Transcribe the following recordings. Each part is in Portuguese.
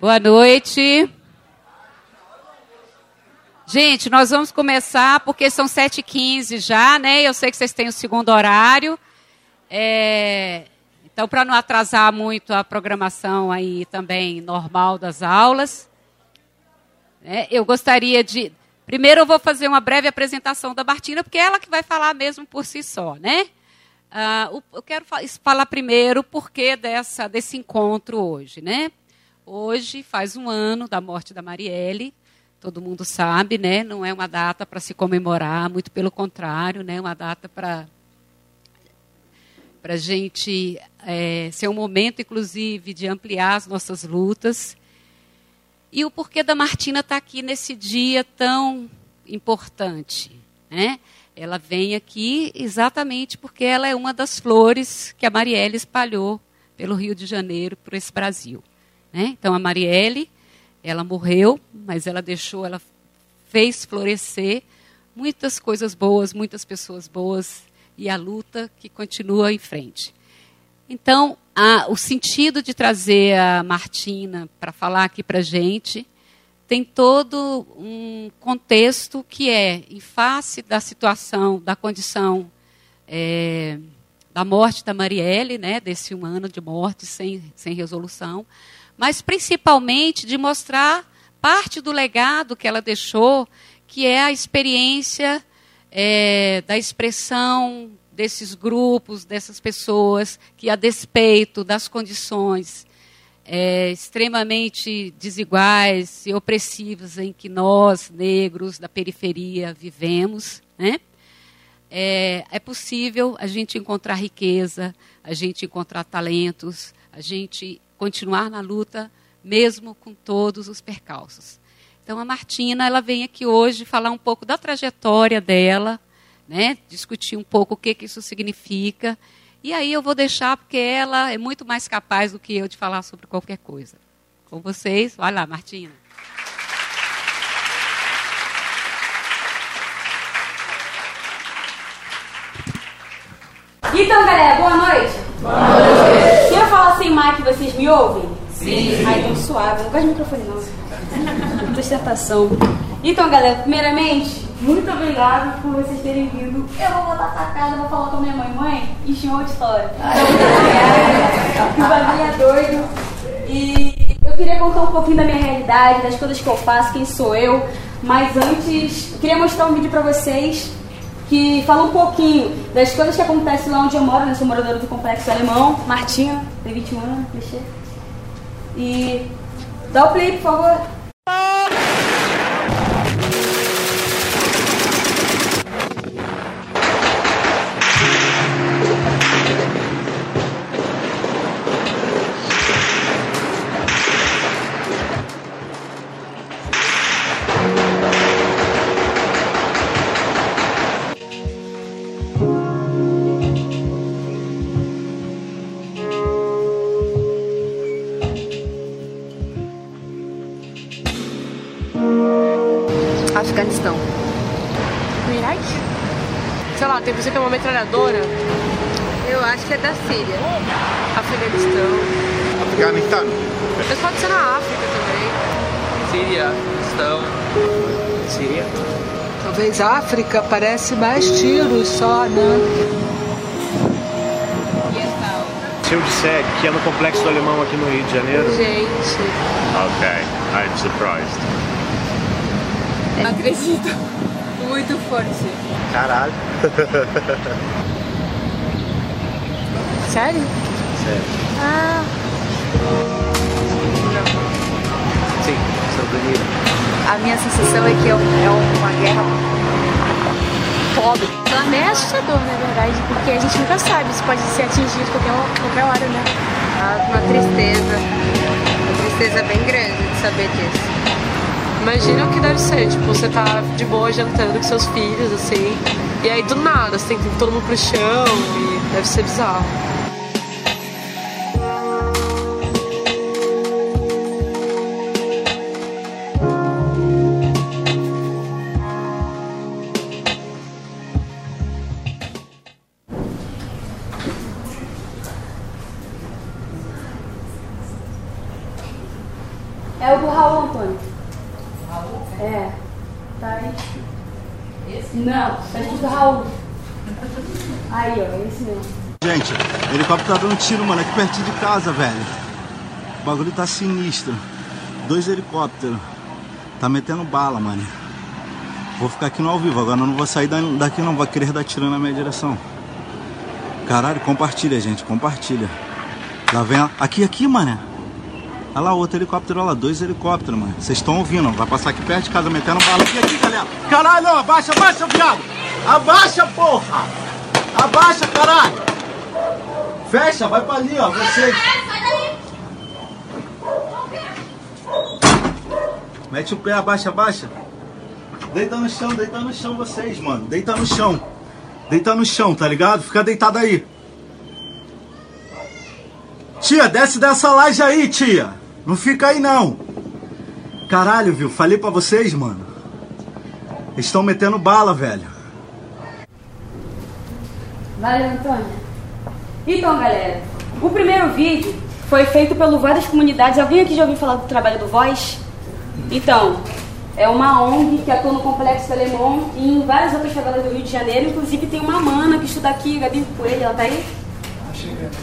Boa noite. Gente, nós vamos começar porque são 7h15 já, né? Eu sei que vocês têm o segundo horário. É... Então, para não atrasar muito a programação aí também normal das aulas, né? eu gostaria de. Primeiro, eu vou fazer uma breve apresentação da Martina, porque é ela que vai falar mesmo por si só, né? Uh, eu quero falar primeiro o porquê dessa, desse encontro hoje, né? Hoje faz um ano da morte da Marielle, todo mundo sabe, né? Não é uma data para se comemorar, muito pelo contrário, né? Uma data para para a gente é, ser um momento, inclusive, de ampliar as nossas lutas. E o porquê da Martina estar tá aqui nesse dia tão importante, né? Ela vem aqui exatamente porque ela é uma das flores que a Marielle espalhou pelo Rio de Janeiro, por esse Brasil. Né? Então a Marielle, ela morreu, mas ela deixou, ela fez florescer muitas coisas boas, muitas pessoas boas e a luta que continua em frente. Então, a, o sentido de trazer a Martina para falar aqui para gente tem todo um contexto que é, em face da situação, da condição é, da morte da Marielle, né, desse um ano de morte sem, sem resolução, mas principalmente de mostrar parte do legado que ela deixou, que é a experiência é, da expressão desses grupos, dessas pessoas que, a despeito das condições é, extremamente desiguais e opressivas em que nós, negros da periferia, vivemos, né? é, é possível a gente encontrar riqueza, a gente encontrar talentos, a gente continuar na luta, mesmo com todos os percalços. Então, a Martina ela vem aqui hoje falar um pouco da trajetória dela, né, discutir um pouco o que, que isso significa. E aí eu vou deixar, porque ela é muito mais capaz do que eu de falar sobre qualquer coisa. Com vocês, vai lá, Martina. Então, galera, boa noite. Boa noite. Sem mic, vocês me ouvem? Sim. Ai, tão suave. Não gosto de microfone, não. Dissertação. Então, galera, primeiramente, muito obrigado por vocês terem vindo. Eu vou voltar pra casa, vou falar com a minha mãe. Mãe, encheu outra história. Então, que o bagulho é doido. E eu queria contar um pouquinho da minha realidade, das coisas que eu faço, quem sou eu. Mas antes, eu queria mostrar um vídeo pra vocês que fala um pouquinho das coisas que acontecem lá onde eu moro, né? Sou moradora do Complexo Alemão, Martinha, tem 21 anos, clichê. E dá o play, por favor. Afeganistão. Mas pode ser na África também. Síria, Afeganistão. Síria. Talvez África parece mais tiros só, né? Se eu disser que é no Complexo do Alemão aqui no Rio de Janeiro. Gente. Ok, I'm surprised. Não acredito. Muito forte. Caralho. Sério? Sério. Ah. Sim, Estados Unidos. A minha sensação é que é, é uma guerra pobre. Ela é assustador, na verdade, porque a gente nunca sabe se pode ser atingido qualquer, qualquer hora, né? Ah, Uma tristeza. Uma tristeza bem grande de saber disso. Imagina o que deve ser, tipo, você tá de boa jantando com seus filhos, assim, e aí do nada você tem que ir todo mundo pro chão e deve ser bizarro. Aí, ó, é esse mesmo. Gente, o helicóptero tá dando tiro, mano, aqui pertinho de casa, velho. O bagulho tá sinistro. Dois helicópteros. Tá metendo bala, mano. Vou ficar aqui no ao vivo, agora eu não vou sair daqui não, vou querer dar tiro na minha direção. Caralho, compartilha, gente, compartilha. Lá vem, a... aqui, aqui, mano. Olha lá, outro helicóptero, olha lá, dois helicópteros, mano. Vocês estão ouvindo, vai passar aqui perto de casa metendo bala. Aqui, aqui, galera. Caralho, abaixa, abaixa, viado. Abaixa, porra. Abaixa, caralho. Fecha, vai pra ali, ó, vocês. Mete o pé, abaixa, abaixa. Deita no chão, deita no chão vocês, mano. Deita no chão. Deita no chão, tá ligado? Fica deitado aí. Tia, desce dessa laje aí, tia. Não fica aí, não. Caralho, viu? Falei pra vocês, mano. Estão metendo bala, velho. Valeu, Antônio. Então, galera, o primeiro vídeo foi feito pelo várias comunidades. Alguém aqui já ouviu falar do trabalho do Voz? Então, é uma ONG que atua no Complexo Telemon e em várias outras favelas do Rio de Janeiro. Inclusive tem uma mana que estuda aqui, Gabi Coelho, ela tá aí?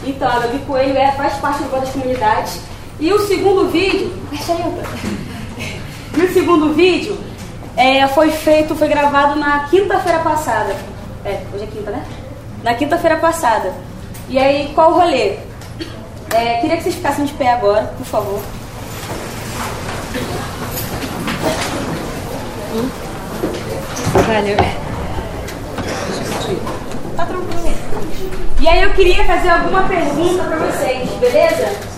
Então, a Gabi Coelho é, faz parte de várias comunidades. E o segundo vídeo. Deixa aí, E o segundo vídeo é, foi feito, foi gravado na quinta-feira passada. É, hoje é quinta, né? Na quinta-feira passada. E aí, qual o rolê? É, queria que vocês ficassem de pé agora, por favor. Valeu. Tá tranquilo. E aí eu queria fazer alguma pergunta pra vocês, beleza?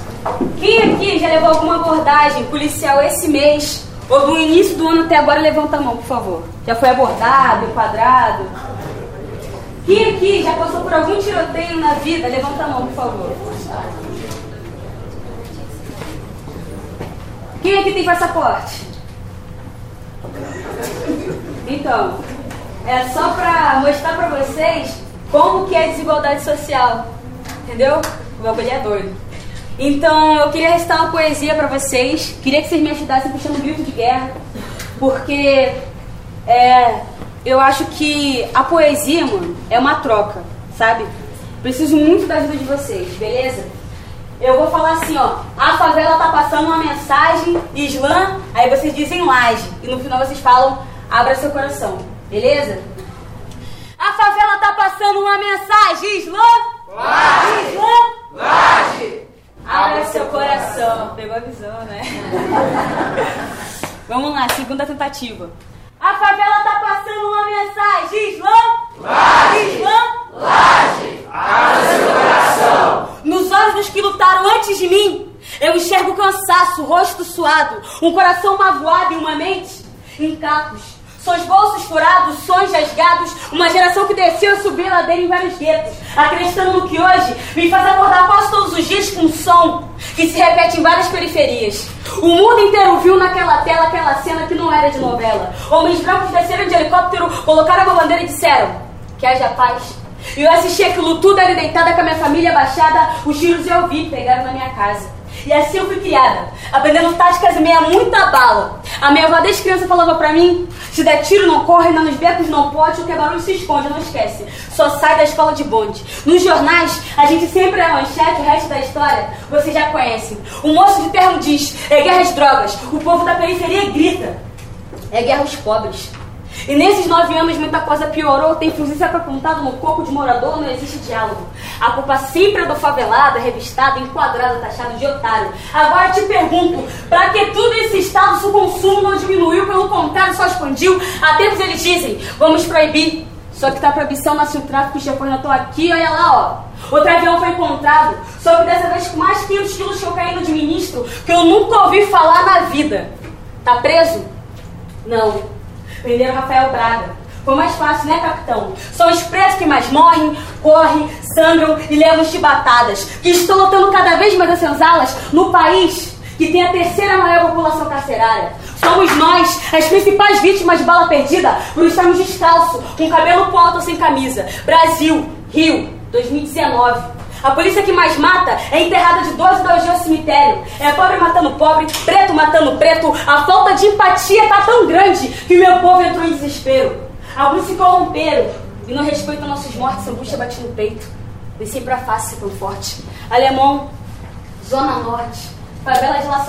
Quem aqui já levou alguma abordagem policial esse mês ou do início do ano até agora, levanta a mão, por favor. Já foi abordado, enquadrado? Quem aqui já passou por algum tiroteio na vida? Levanta a mão, por favor. Quem aqui tem passaporte? Então, é só pra mostrar pra vocês como que é a desigualdade social. Entendeu? O bagulho é doido. Então, eu queria recitar uma poesia pra vocês. Queria que vocês me ajudassem puxando um grito de guerra. Porque é, eu acho que a poesia, mano, é uma troca, sabe? Preciso muito da ajuda de vocês, beleza? Eu vou falar assim, ó. A favela tá passando uma mensagem, Islã, aí vocês dizem laje. E no final vocês falam, abra seu coração. Beleza? A favela tá passando uma mensagem, Islã! Laje! Islã! Laje! Abra seu coração. Pegou a visão, né? Vamos lá, segunda tentativa. A favela tá passando uma mensagem, Islã! Laje! Islã! Laje! Abra seu coração! Nos olhos dos que lutaram antes de mim, eu enxergo cansaço, rosto suado, um coração magoado e uma mente em cacos seus bolsos furados, sonhos rasgados, uma geração que desceu e subiu a ladeira em vários guetos, acreditando no que hoje me faz acordar quase todos os dias com um som que se repete em várias periferias. O mundo inteiro viu naquela tela aquela cena que não era de novela. Homens brancos desceram de helicóptero, colocaram uma bandeira e disseram que haja paz. E eu assisti aquilo tudo ali deitada com a minha família abaixada, os tiros eu vi, pegaram na minha casa. E assim eu fui criada, aprendendo táticas e meia muita bala. A minha avó desde criança falava pra mim, se der tiro não corre, não nos becos não pode, o que é barulho se esconde, não esquece. Só sai da escola de bonde. Nos jornais, a gente sempre é manchete, o resto da história vocês já conhecem. O moço de terno diz, é guerra às drogas. O povo da periferia grita, é guerra aos pobres. E nesses nove anos muita coisa piorou, tem fuzil apontado no corpo de morador, não existe diálogo. A culpa sempre é do favelado, revistado, enquadrado, taxado de otário. Agora te pergunto, para que tudo esse estado, se o consumo não diminuiu, pelo contrário, só expandiu? Há tempos eles dizem, vamos proibir. Só que tá proibição, nasce o tráfico, foi, eu tô aqui, olha lá, ó. Outro avião foi encontrado, só que dessa vez com mais 500 quilos de cocaína de ministro, que eu nunca ouvi falar na vida. Tá preso? Não. Prenderam Rafael Braga. Foi mais fácil, né, capitão? São os presos que mais morrem, correm, sangram e levam chibatadas, que estão lotando cada vez mais as senzalas no país que tem a terceira maior população carcerária. Somos nós, as principais vítimas de bala perdida, por estarmos descalços, com cabelo com alto sem camisa. Brasil, Rio, 2019. A polícia que mais mata é enterrada de 12 em 2 dias ao cemitério. É pobre matando pobre, preto matando preto. A falta de empatia tá tão grande que meu povo entrou em desespero. Alguns se corromperam e não respeitam nossos mortos, angústia bate no peito. Nem sempre a face tão forte. Alemão, Zona Norte. Favela de La.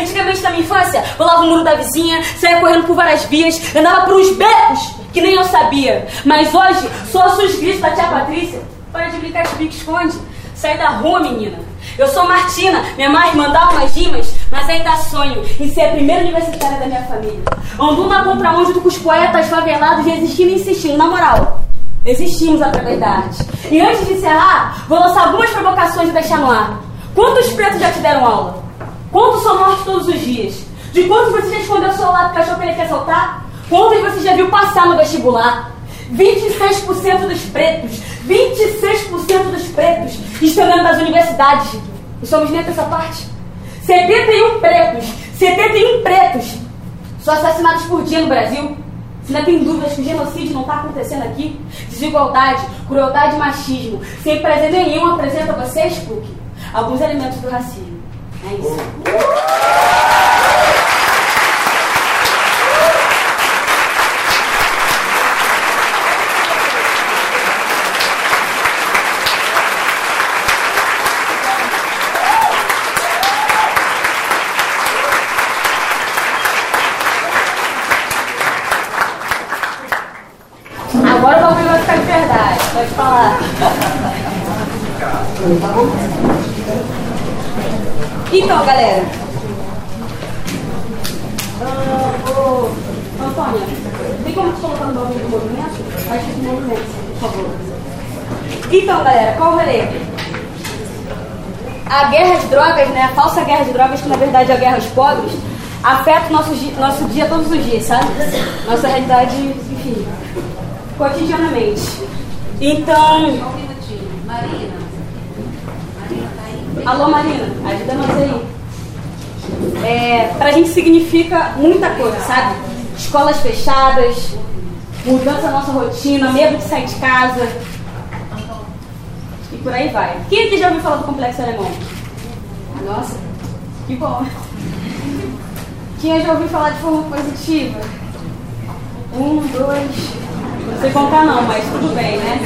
Antigamente, na minha infância, pulava o muro da vizinha, saía correndo por várias vias, andava por uns becos que nem eu sabia. Mas hoje, só os gritos da tia Patrícia. Para de brincar de pique esconde. Sai da rua, menina. Eu sou Martina, minha mãe mandava umas rimas, mas ainda sonho em ser a primeira universitária da minha família. Ando na contramão junto com os poetas favelados, resistindo e insistindo. Na moral, existimos através da arte. E antes de encerrar, vou lançar algumas provocações e deixar no ar. Quantos pretos já te deram aula? Quantos são mortos todos os dias? De quantos você já escondeu o celular porque achou que ele quer soltar? Quantos você já viu passar no vestibular? 26% dos pretos, 26% dos pretos estão das universidades. E somos dentro dessa parte. 71 pretos, 71 pretos são assassinados por dia no Brasil. Se ainda tem dúvidas que o genocídio não está acontecendo aqui, desigualdade, crueldade e machismo, sem prazer nenhum apresenta a vocês, PUC, alguns elementos do racismo. É isso. Agora o bagulho vai ficar de verdade. Pode falar. Então, galera. Ah, ô, Antônia, tem como te colocar no bagulho do movimento? Acho que movimento, por favor. Então, galera, qual o rolê? A guerra de drogas, né? A falsa guerra de drogas, que na verdade é a guerra aos pobres, afeta o nosso, di- nosso dia todos os dias, sabe? Nossa realidade, enfim, cotidianamente. Então. Marina. Marina tá aí? Alô, Marina, ajuda nós aí. É, pra gente significa muita coisa, sabe? Escolas fechadas, mudança na nossa rotina, medo de sair de casa. E por aí vai. Quem aqui já ouviu falar do complexo alemão? Nossa, que bom. Quem já ouviu falar de forma positiva? Um, dois. Não sei contar não, mas tudo bem, né?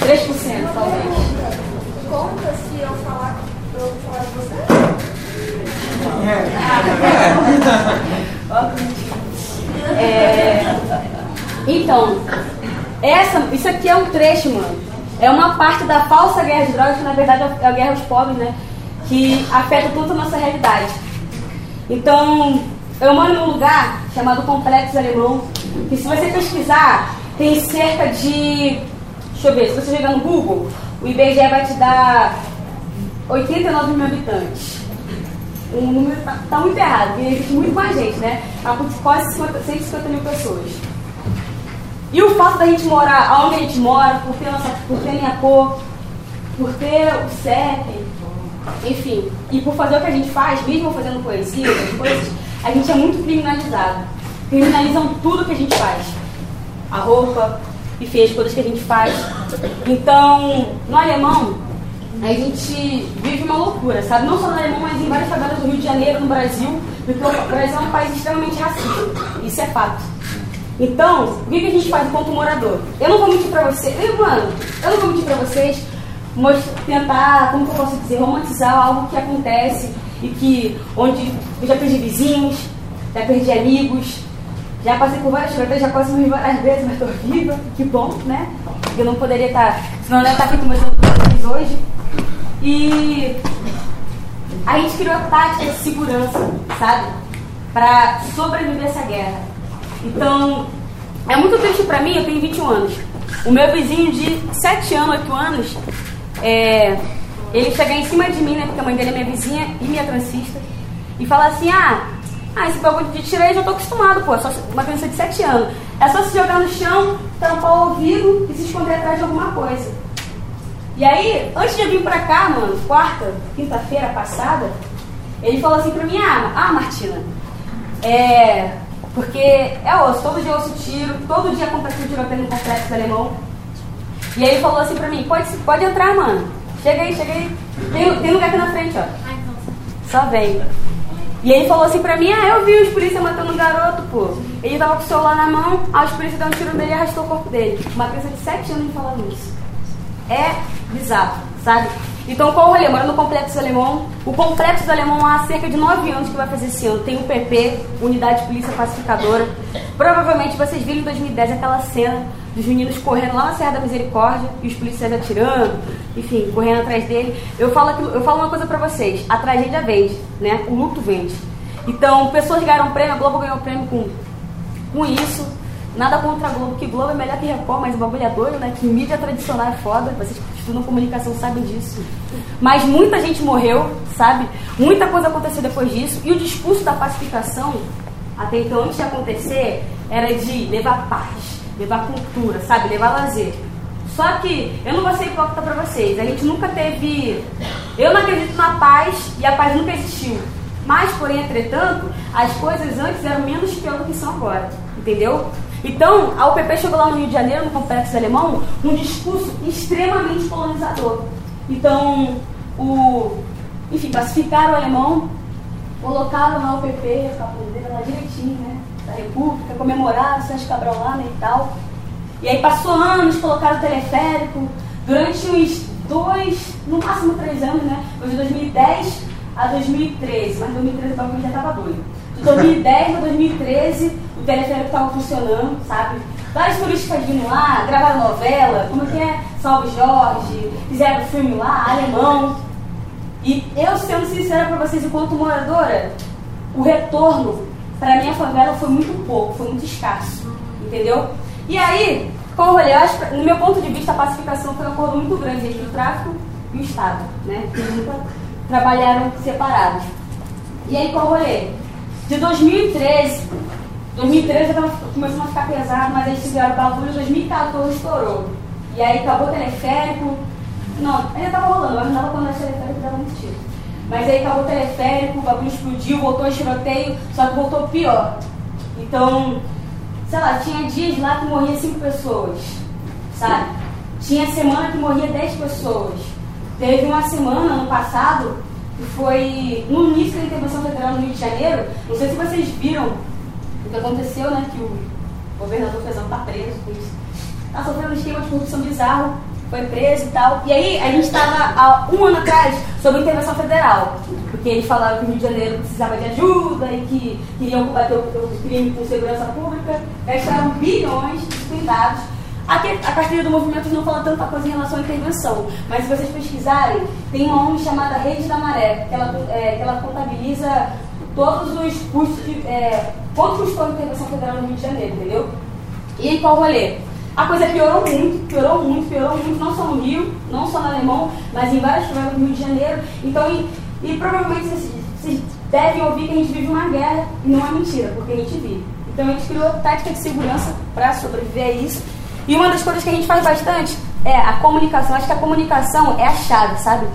3% talvez. Conta se eu falar, eu falar de você? É, Então, essa, isso aqui é um trecho, mano. É uma parte da falsa guerra de drogas, que na verdade é a guerra aos pobres, né? Que afeta tanto a nossa realidade. Então, eu moro num lugar chamado Complexo Alemão, que se você pesquisar, tem cerca de. Deixa eu ver, se você jogar no Google, o IBGE vai te dar 89 mil habitantes. O número tá, tá muito errado, porque existe muito mais gente, né? Há quase 50, 150 mil pessoas. E o fato da gente morar onde a gente mora, por ter, nossa, por ter minha cor, por ter o CEP, enfim, e por fazer o que a gente faz, mesmo fazendo poesia, coisas, a gente é muito criminalizado. Criminalizam tudo que a gente faz. A roupa, enfim, as coisas que a gente faz. Então, no alemão, a gente vive uma loucura, sabe? Não só no alemão, mas em várias favelas do Rio de Janeiro, no Brasil, porque o Brasil é um país extremamente racista. Isso é fato. Então, o que a gente faz enquanto morador? Eu não vou mentir pra vocês, eu, mano, eu não vou mentir pra vocês, tentar, como que eu posso dizer, romantizar algo que acontece e que, onde eu já perdi vizinhos, já perdi amigos, já passei por várias coisas, já quase morri várias vezes, mas tô viva, que bom, né? Eu não poderia estar, senão eu não estar aqui conversando com vocês hoje. E a gente criou táticas de segurança, sabe? Pra sobreviver essa guerra. Então, é muito triste pra mim, eu tenho 21 anos. O meu vizinho de 7 anos, 8 anos, é, ele chegar em cima de mim, né? Porque a mãe dele é minha vizinha e minha transista, e falar assim, ah, ah, esse bagulho de tirar eu já tô acostumado, pô, é só uma criança de 7 anos. É só se jogar no chão, tampar o ouvido e se esconder atrás de alguma coisa. E aí, antes de eu vir pra cá, mano, quarta, quinta-feira passada, ele falou assim pra mim, ah, ah Martina, é. Porque é osso, todo dia eu ouço tiro, todo dia acontece um tiroteio no complexo alemão. E aí ele falou assim pra mim, pode, pode entrar, mano. Chega aí, chega aí. Tem, tem lugar aqui na frente, ó. Só vem. E ele falou assim pra mim, ah, eu vi os polícias matando um garoto, pô. Ele tava com o celular na mão, aí os polícias deram um tiro nele e arrastou o corpo dele. Uma criança de 7 anos falando isso. É bizarro, sabe? Então, qual o rolê? Mora no Complexo do Alemão. O Complexo do Alemão há cerca de 9 anos que vai fazer esse ano. Tem o PP, Unidade de Polícia Pacificadora. Provavelmente vocês viram em 2010 aquela cena dos meninos correndo lá na Serra da Misericórdia e os policiais atirando, enfim, correndo atrás dele. Eu falo, aquilo, eu falo uma coisa pra vocês: a tragédia vende, né? O luto vende. Então, pessoas ganharam prêmio, a Globo ganhou prêmio com, com isso. Nada contra a Globo, que Globo é melhor que Record, mas o bagulho é doido, né? Que mídia tradicional é foda, vocês que estudam comunicação sabem disso. Mas muita gente morreu, sabe? Muita coisa aconteceu depois disso. E o discurso da pacificação, até então, antes de acontecer, era de levar paz, levar cultura, sabe? Levar lazer. Só que eu não vou ser hipócrita pra vocês. A gente nunca teve. Eu não acredito na paz e a paz nunca existiu. Mas, porém, entretanto, as coisas antes eram menos pior do que são agora. Entendeu? Então, a UPP chegou lá no Rio de Janeiro, no Complexo Alemão, um discurso extremamente colonizador. Então, o, enfim, pacificaram o alemão, colocaram na UPP, a bandeira lá direitinho, né, da República, comemoraram Sérgio Cabral lá né, e tal. E aí passou anos, colocaram o teleférico, durante uns dois, no máximo três anos, né, foi de 2010 a 2013, mas 2013 o bagulho já estava doido. De 2010 a 2013, o teleférico estava funcionando, sabe? Vários turistas vindo lá, gravaram novela, como que é? Salve Jorge, fizeram filme lá, alemão. E eu, sendo sincera para vocês, enquanto moradora, o retorno para minha favela foi muito pouco, foi muito escasso, entendeu? E aí, como eu no meu ponto de vista, a pacificação foi um acordo muito grande entre o tráfico e o Estado, né? Nunca trabalharam separados. E aí, qual rolê? De 2013, 2013 já estava começando a ficar pesado, mas eles fizeram bagulho, 2014 estourou. E aí acabou o teleférico. Não, ainda estava rolando, mas não quando era teleférico dava muito tiro. Mas aí acabou o teleférico, o bagulho explodiu, voltou o tiroteio, só que voltou pior. Então, sei lá, tinha dias lá que morria 5 pessoas, sabe? Tinha semana que morria 10 pessoas. Teve uma semana, ano passado, que foi no início da intervenção federal no Rio de Janeiro. Não sei se vocês viram o que aconteceu, né? Que o governador Fezão está preso. Está sofrendo um esquema de corrupção bizarro, foi preso e tal. E aí a gente estava há um ano atrás sobre intervenção federal. Porque eles falaram que o Rio de Janeiro precisava de ajuda e que queriam combater o crime com segurança pública. Gastaram bilhões de cuidados Aqui, a cartilha do movimento não fala tanta coisa em relação à intervenção, mas se vocês pesquisarem, tem uma ONG chamada Rede da Maré, que ela, é, que ela contabiliza todos os custos. É, quanto custou a intervenção federal no Rio de Janeiro, entendeu? E qual o rolê? A coisa piorou muito, piorou muito, piorou muito, não só no Rio, não só no Alemão, mas em vários lugares do Rio de Janeiro. Então, e, e provavelmente vocês, vocês devem ouvir que a gente vive uma guerra, e não é mentira, porque a gente vive. Então a gente criou tática de segurança para sobreviver a isso. E uma das coisas que a gente faz bastante é a comunicação. Acho que a comunicação é a chave, sabe?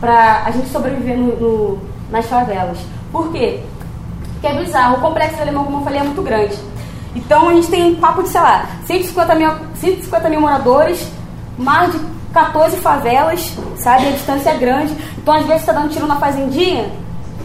Para a gente sobreviver no, no, nas favelas. Por quê? Porque é bizarro. O complexo alemão, como eu falei, é muito grande. Então a gente tem um papo de, sei lá, 150 mil, 150 mil moradores, mais de 14 favelas, sabe? A distância é grande. Então às vezes você tá dando tiro na fazendinha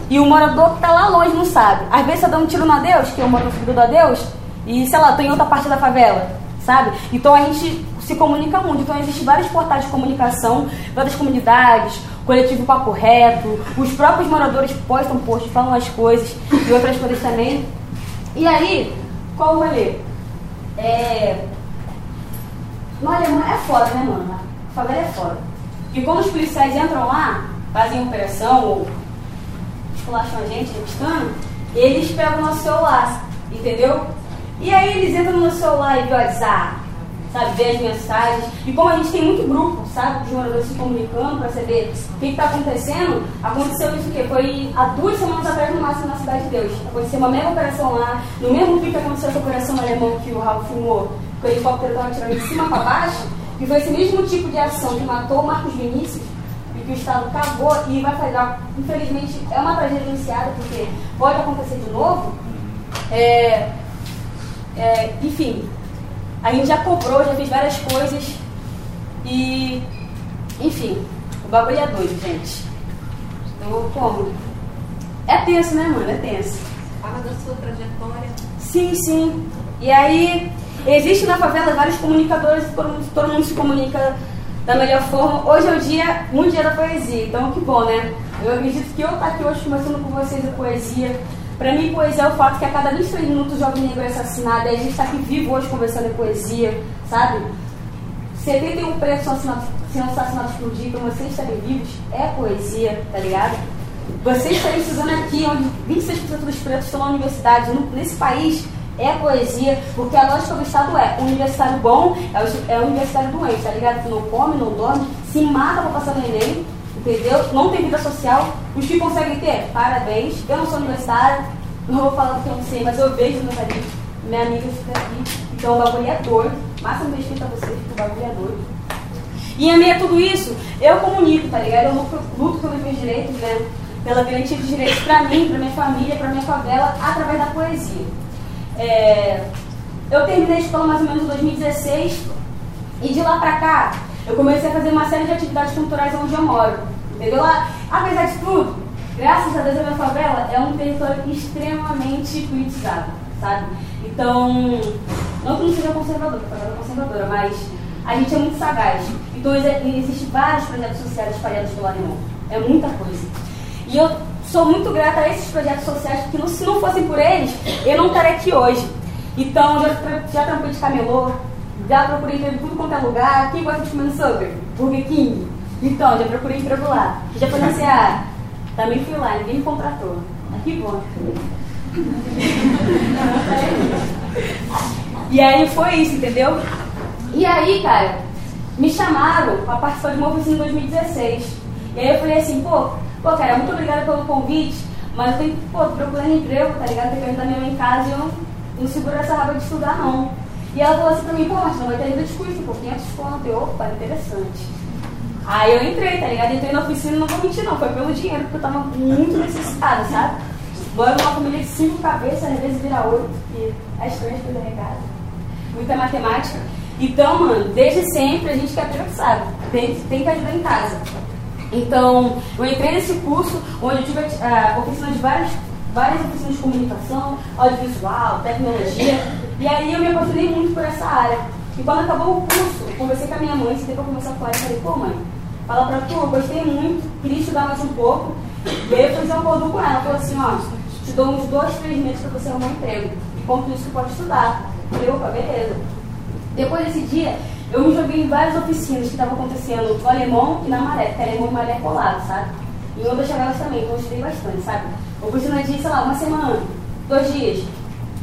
e o morador que tá lá longe não sabe. Às vezes você tá dando tiro no Adeus, que é o morador do Adeus, e sei lá, tô em outra parte da favela sabe? Então a gente se comunica muito. Então existem vários portais de comunicação, várias comunidades, coletivo Papo Reto, os próprios moradores postam posts, falam as coisas e outras coisas também. E aí, qual o rolê? É... No alemão é foda, né, mano? A favela é foda. Porque quando os policiais entram lá, fazem operação ou esculacham a gente, revistando, eles pegam o nosso celular, entendeu? E aí eles entram no celular e vê o WhatsApp, sabe, vê as mensagens. E como a gente tem muito grupo, sabe, de moradores se comunicando para saber o que está acontecendo, aconteceu isso que foi há duas semanas atrás no máximo na Cidade de Deus. Aconteceu uma mega operação lá, no mesmo dia que aconteceu essa operação alemã que o Raul filmou, que o helicóptero estava tirando de cima para baixo, que foi esse mesmo tipo de ação que matou o Marcos Vinícius, e que o Estado cagou e vai fazer, infelizmente, é uma tragédia anunciada, porque pode acontecer de novo. É, é, enfim, a gente já cobrou, já fez várias coisas E, enfim, o bagulho é doido, gente. Então, como? É tenso, né, mano? É tenso. Fala da sua trajetória. Sim, sim. E aí, existe na favela vários comunicadores, todo mundo, todo mundo se comunica da melhor forma. Hoje é o dia mundial da poesia, então que bom, né? Eu acredito que eu estar aqui hoje conversando com vocês a poesia. Pra mim, poesia é o fato que a cada 23 minutos o jovem negro é assassinado, e a gente está aqui vivo hoje conversando em poesia, sabe? 71 pretos são assassinados, sendo assassinados por dia, então vocês estarem vivos é poesia, tá ligado? Vocês estarem estudando aqui, onde 26% dos pretos estão na universidade, nesse país, é poesia, porque a lógica do Estado é: o universitário bom é o, é o universitário doente, tá ligado? Que não come, não dorme, se mata pra passar no Enem, entendeu? Não tem vida social. Os que conseguem ter, parabéns. Eu não sou universitária, não vou falar porque eu não sei, mas eu vejo meus amigos, minha amiga fica aqui. Então o bagulho é doido. Máximo respeito a vocês, porque o bagulho é doido. E em meio a tudo isso, eu comunico, tá ligado? Eu luto, luto pelos meus direitos, né? Pela garantia de direitos pra mim, pra minha família, pra minha favela, através da poesia. É, eu terminei a escola mais ou menos em 2016 e de lá pra cá eu comecei a fazer uma série de atividades culturais onde eu moro. Entendeu? Lá, apesar de tudo, graças a Deus a minha favela é um território extremamente politizado, sabe? Então, não que não seja conservador, a favela é conservadora, mas a gente é muito sagaz. Então exi- existem vários projetos sociais espalhados pelo alemão. É muita coisa. E eu sou muito grata a esses projetos sociais, porque se não fossem por eles, eu não estaria aqui hoje. Então, já, já trampei de camelô, já procurei em tudo quanto é lugar. Quem gosta de comer no? Burger King? Então, já procurei emprego lá. Já foi na Seara. Também fui lá, ninguém me contratou. Mas que bom. E aí foi isso, entendeu? E aí, cara, me chamaram para participar de uma oficina em 2016. E aí eu falei assim, pô, pô, cara, muito obrigada pelo convite, mas eu tenho pô, procurando emprego, tá ligado? Tem que ajudar minha mãe em casa e eu não, seguro essa raba de estudar, não. E ela falou assim pra mim, pô, mas não vai ter ajuda de custo, pô, 500 conto. Eu, opa, interessante. Aí eu entrei, tá ligado? Entrei na oficina não vou mentir, não. Foi pelo dinheiro, porque eu tava muito necessitada, sabe? Moro numa família de cinco cabeças, às vezes vira oito, e é as coisas recado. Muita matemática. Então, mano, desde sempre a gente quer sabe? Tem, tem que ajudar em casa. Então, eu entrei nesse curso onde eu tive a a oficina de várias, várias oficinas de comunicação, audiovisual, tecnologia. E aí eu me apaixonei muito por essa área. E quando acabou o curso, eu conversei com a minha mãe, se pra começar a falar, e falei, pô mãe, fala pra eu gostei muito, queria estudar mais um pouco. E aí eu fiz um acordo com ela, falou assim, ó, te dou uns dois, três meses pra você arrumar um emprego. E quanto isso, tu pode estudar. Eu falei, opa, beleza. Depois desse dia, eu me joguei em várias oficinas que estavam acontecendo no Alemão e na Maré, porque Alemão e Maré é colado, sabe? E outras chavelas também, então eu estudei bastante, sabe? Oficina de, sei lá, uma semana, dois dias.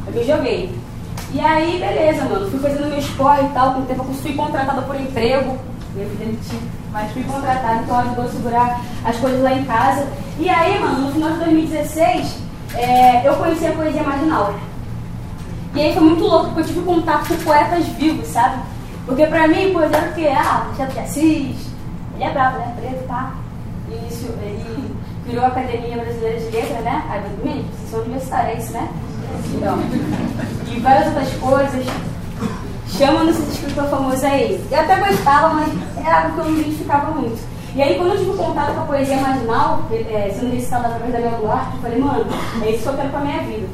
Eu me joguei. E aí, beleza, mano. Fui fazendo meu esporte e tal, com o tempo eu fui contratada por emprego. Eu demiti, mas fui contratada, então ajudou a segurar as coisas lá em casa. E aí, mano, no final de 2016, é, eu conheci a poesia marginal. E aí foi muito louco, porque eu tive contato com poetas vivos, sabe? Porque pra mim, poesia era o quê? Ah, Machado de Assis, ele é brabo, né? Preto, tá? E isso, ele virou a Academia Brasileira de Letras, né? Aí, bem, vocês são universitários, né? Então, e várias outras coisas. Chama nesses escritor famoso aí. Eu até gostava, mas era algo que eu não me identificava muito. E aí, quando eu tive contato com a poesia marginal, é, sendo recitada através da minha Duarte, eu falei, mano, é isso que eu quero pra minha vida.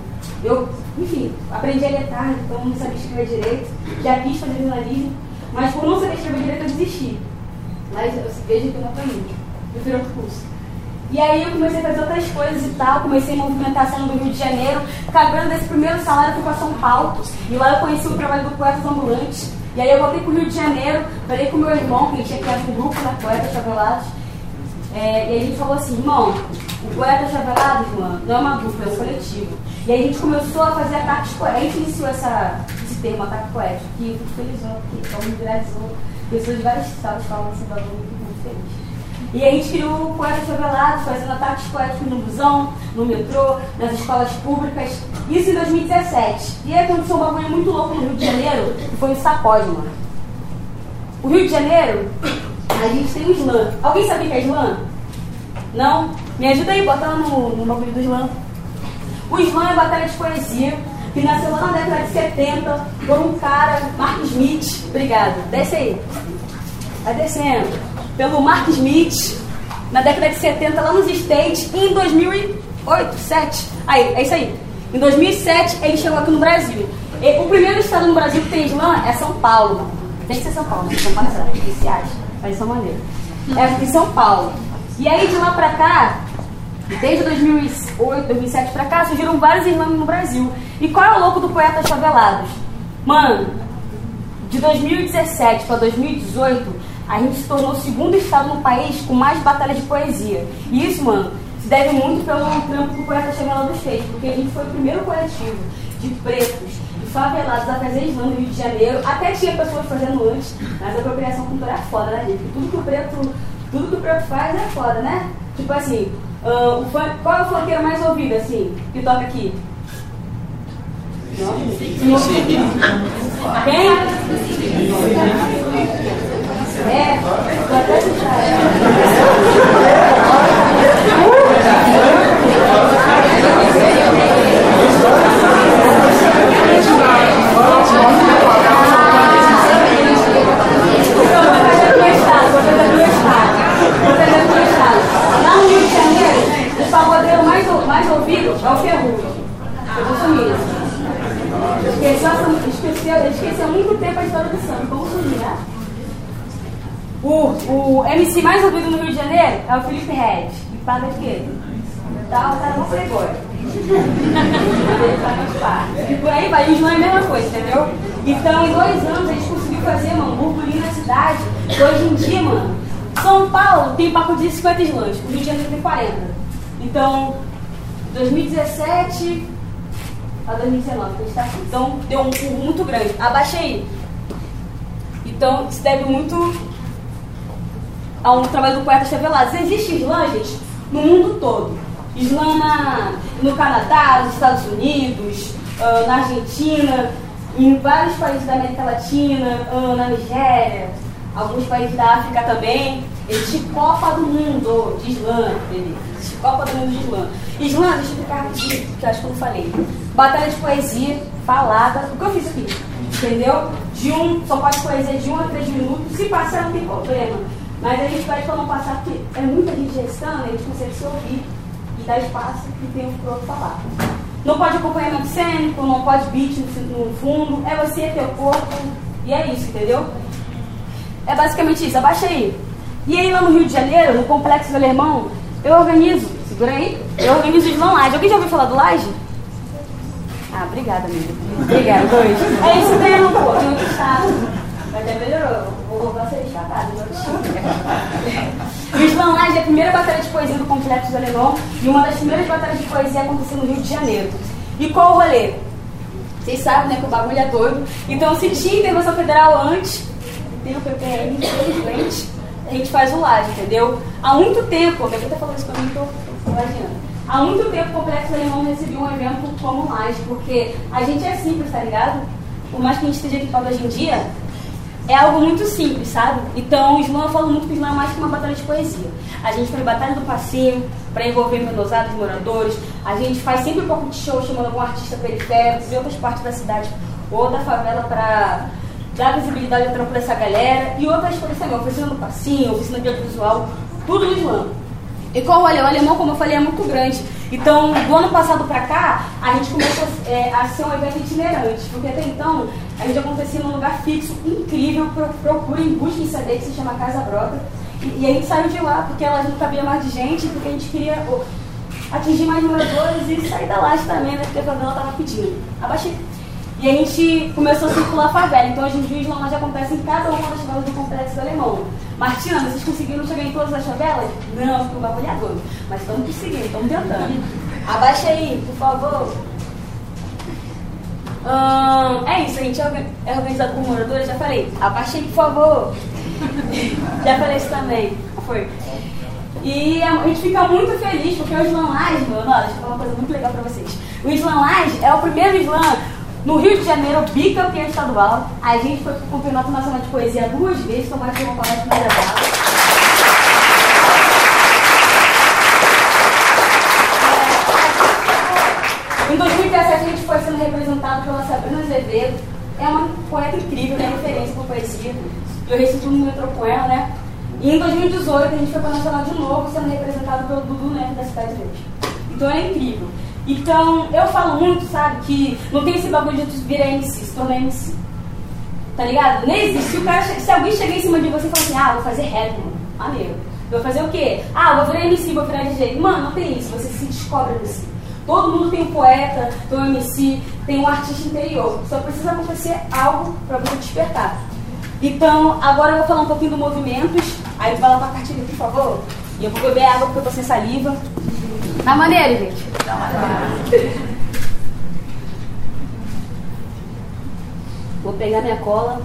Eu, enfim, aprendi a ler tarde, então não sabia escrever direito, já quis fazer jornalismo, mas por não saber escrever direito eu desisti. Mas eu vejo que eu não aprendi. Eu fiz outro curso. E aí eu comecei a fazer outras coisas e tal, comecei a movimentação do Rio de Janeiro, cagando desse primeiro salário fui para São Paulo, e lá eu conheci o trabalho do Poetas Ambulantes. E aí eu voltei pro Rio de Janeiro, falei com meu irmão, que ele tinha criado um grupo na Poetas Chavelados, é, e aí a gente falou assim, irmão, o Poetas Chavelados, mano, não é uma dupla, é um coletivo. E aí a gente começou a fazer ataques poéticos, a gente iniciou essa, esse termo, ataque poético, que eu fico feliz, porque então, viralizou, pessoas de vários estados falam esse bagulho, muito feliz. E a gente criou o Poetas Revelados, fazendo ataques poéticos no busão, no metrô, nas escolas públicas. Isso em 2017. E aí aconteceu um bagulho muito louco no Rio de Janeiro, que foi um sacode, mano. O Rio de Janeiro, a gente tem o slam. Alguém sabe o que é slam? Não? Me ajuda aí, bota lá no, no bagulho do slam. O slam é batalha de poesia, que nasceu lá na década de 70 por um cara, Mark Smith. Obrigado. Desce aí. vai descendo. Pelo Mark Smith, na década de 70, lá nos States, e em 2008, 2007, aí, é isso aí. Em 2007, ele chegou aqui no Brasil. E o primeiro estado no Brasil que tem slam é São Paulo. Tem que ser São Paulo, né? São Paulo é especiais, mas são maneiros. É em São Paulo. E aí, de lá pra cá, Desde 2008, 2007 pra cá, surgiram vários slams no Brasil. E qual é o louco do Poetas Favelados? Mano, de 2017 para 2018, a gente se tornou o segundo estado no país com mais batalhas de poesia. E isso, mano, se deve muito pelo trampo que o Poetas Favelados fez, porque a gente foi o primeiro coletivo de pretos e favelados a fazer slam no Rio de Janeiro. Até tinha pessoas fazendo antes, mas a apropriação cultural é foda, né, gente? Porque tudo que o preto, tudo que o preto faz é foda, né? Tipo assim, Uh, funk, qual é o funkeiro mais ouvido, assim, que toca aqui? Não? Quem? Esqueceu, esqueceu, muito tempo a história do samba. Vamos sumir, né? O, o MC mais ouvido no Rio de Janeiro é o Felipe Red. De quê? Tá, o cara não de par. E por aí vai. O Islã é a mesma coisa, entendeu? Então, em dois anos, a gente conseguiu fazer, mano, um burburinho na cidade. Hoje em dia, mano, São Paulo tem papo de 50 slams. O Rio de Janeiro tem 40. Então, 2017 a 2019, que a gente tá aqui. Então, deu um pulo muito grande. Abaixa aí. Então, isso deve muito a um trabalho do Poeta Revelados. Existe slam, gente, no mundo todo. Slam na, no Canadá, nos Estados Unidos, ah, na Argentina, em vários países da América Latina, ah, na Nigéria, alguns países da África também. Existe Copa do Mundo de Slam, beleza? Existe Copa do Mundo de Slam. Slam, deixa eu explicar rapidinho, que eu acho que eu não falei. Batalha de poesia falada, o que eu fiz aqui, entendeu? De um, só pode poesia de um a três minutos, se passar não tem problema. Mas a gente pede para não passar, porque é muita gente gestando, a gente consegue se ouvir e dar espaço e tem um pro outro falar. Não pode acompanhamento cênico, não pode beat no, fundo, é você, teu corpo, e é isso, entendeu? É basicamente isso, abaixa aí. E aí lá no Rio de Janeiro, no Complexo do Alemão, eu organizo, segura aí, eu organizo o Slam Laje. Alguém já ouviu falar do Laje? Ah, obrigada, amiga. Obrigada, dois. É isso mesmo, pô, tem outro estado. Mas até melhorou, vou voltar a ser destacado, meu O Slam Laje é a primeira batalha de poesia do Complexo do Alemão e uma das primeiras batalhas de poesia a acontecer no Rio de Janeiro. E qual o rolê? Vocês sabem, né, que o bagulho é doido. Então, se tinha intervenção federal antes, tem o PPR, infelizmente, a gente faz o laje, entendeu? Há muito tempo, alguém tá falando isso pra mim, tô, tô lajeando. Há muito tempo o Complexo Alemão recebeu um evento como laje, porque a gente é simples, tá ligado? Por mais que a gente esteja equipado hoje em dia, é algo muito simples, sabe? Então, o Slam, eu falo muito que o Slam é mais que uma batalha de poesia. A gente faz batalha do passeio, para envolver menosados, moradores. A gente faz sempre um pouco de show chamando algum artista periférico de outras partes da cidade ou da favela para dar visibilidade trampo dessa galera. E outras coisas também, oficina do passinho, oficina de audiovisual, tudo no Slam. E qual o alemão, como eu falei, é muito grande. Então, do ano passado para cá, a gente começou é, a ser um evento itinerante, porque até então a gente acontecia num lugar fixo, incrível, pro, procura em CD, que se chama Casa Brota. E, e a gente saiu de lá porque ela não cabia mais de gente, porque a gente queria atingir mais moradores e sair da laje também, né? Porque a favela tava pedindo. Abaixei. E a gente começou a circular a favela. Então hoje em dia os lamas acontecem em cada uma das favelas do complexo alemão. Martina, vocês conseguiram chegar em todas as favelas? Não, é doido. Mas estamos conseguindo, estamos tentando. Abaixa aí, por favor. Ahn, é isso, a gente é é organizado por moradores, já falei. Aí, por favor. já falei isso também. Foi. E a gente fica muito feliz porque o Slam Laje, meu, nossa, deixa eu falar uma coisa muito legal pra vocês. O Slam Laje é o primeiro slam no Rio de Janeiro, bicampeão estadual. A gente foi pro Campeonato Nacional de Poesia duas vezes, tomou aqui uma palestra primeira data. Em 2017 a gente foi sendo representado pela Sabrina Azevedo. é uma poeta incrível, né? Referência por poesia. Eu recito no metrô com ela, né? E em 2018 a gente foi para Nacional de novo, sendo representado pelo Dudu Neto da Cidade Verde. Então é incrível. Então, eu falo muito, sabe, que não tem esse bagulho de virar MC, se tornar MC. Tá ligado? Nem existe. Se, cara, se alguém chegar em cima de você e falar assim, ah, vou fazer rap, mano. Maneiro. Vou fazer o quê? Ah, vou virar MC, vou virar DJ. Mano, não tem isso. Você se descobre MC. Todo mundo tem um poeta, tem um MC, tem um artista interior. Só precisa acontecer algo para você despertar. Então, agora eu vou falar um pouquinho do movimentos. Aí tu vai lá pra cartilha, por favor. E eu vou beber água porque eu tô sem saliva. Tá maneiro, gente? Tá maneiro. Vou pegar minha cola.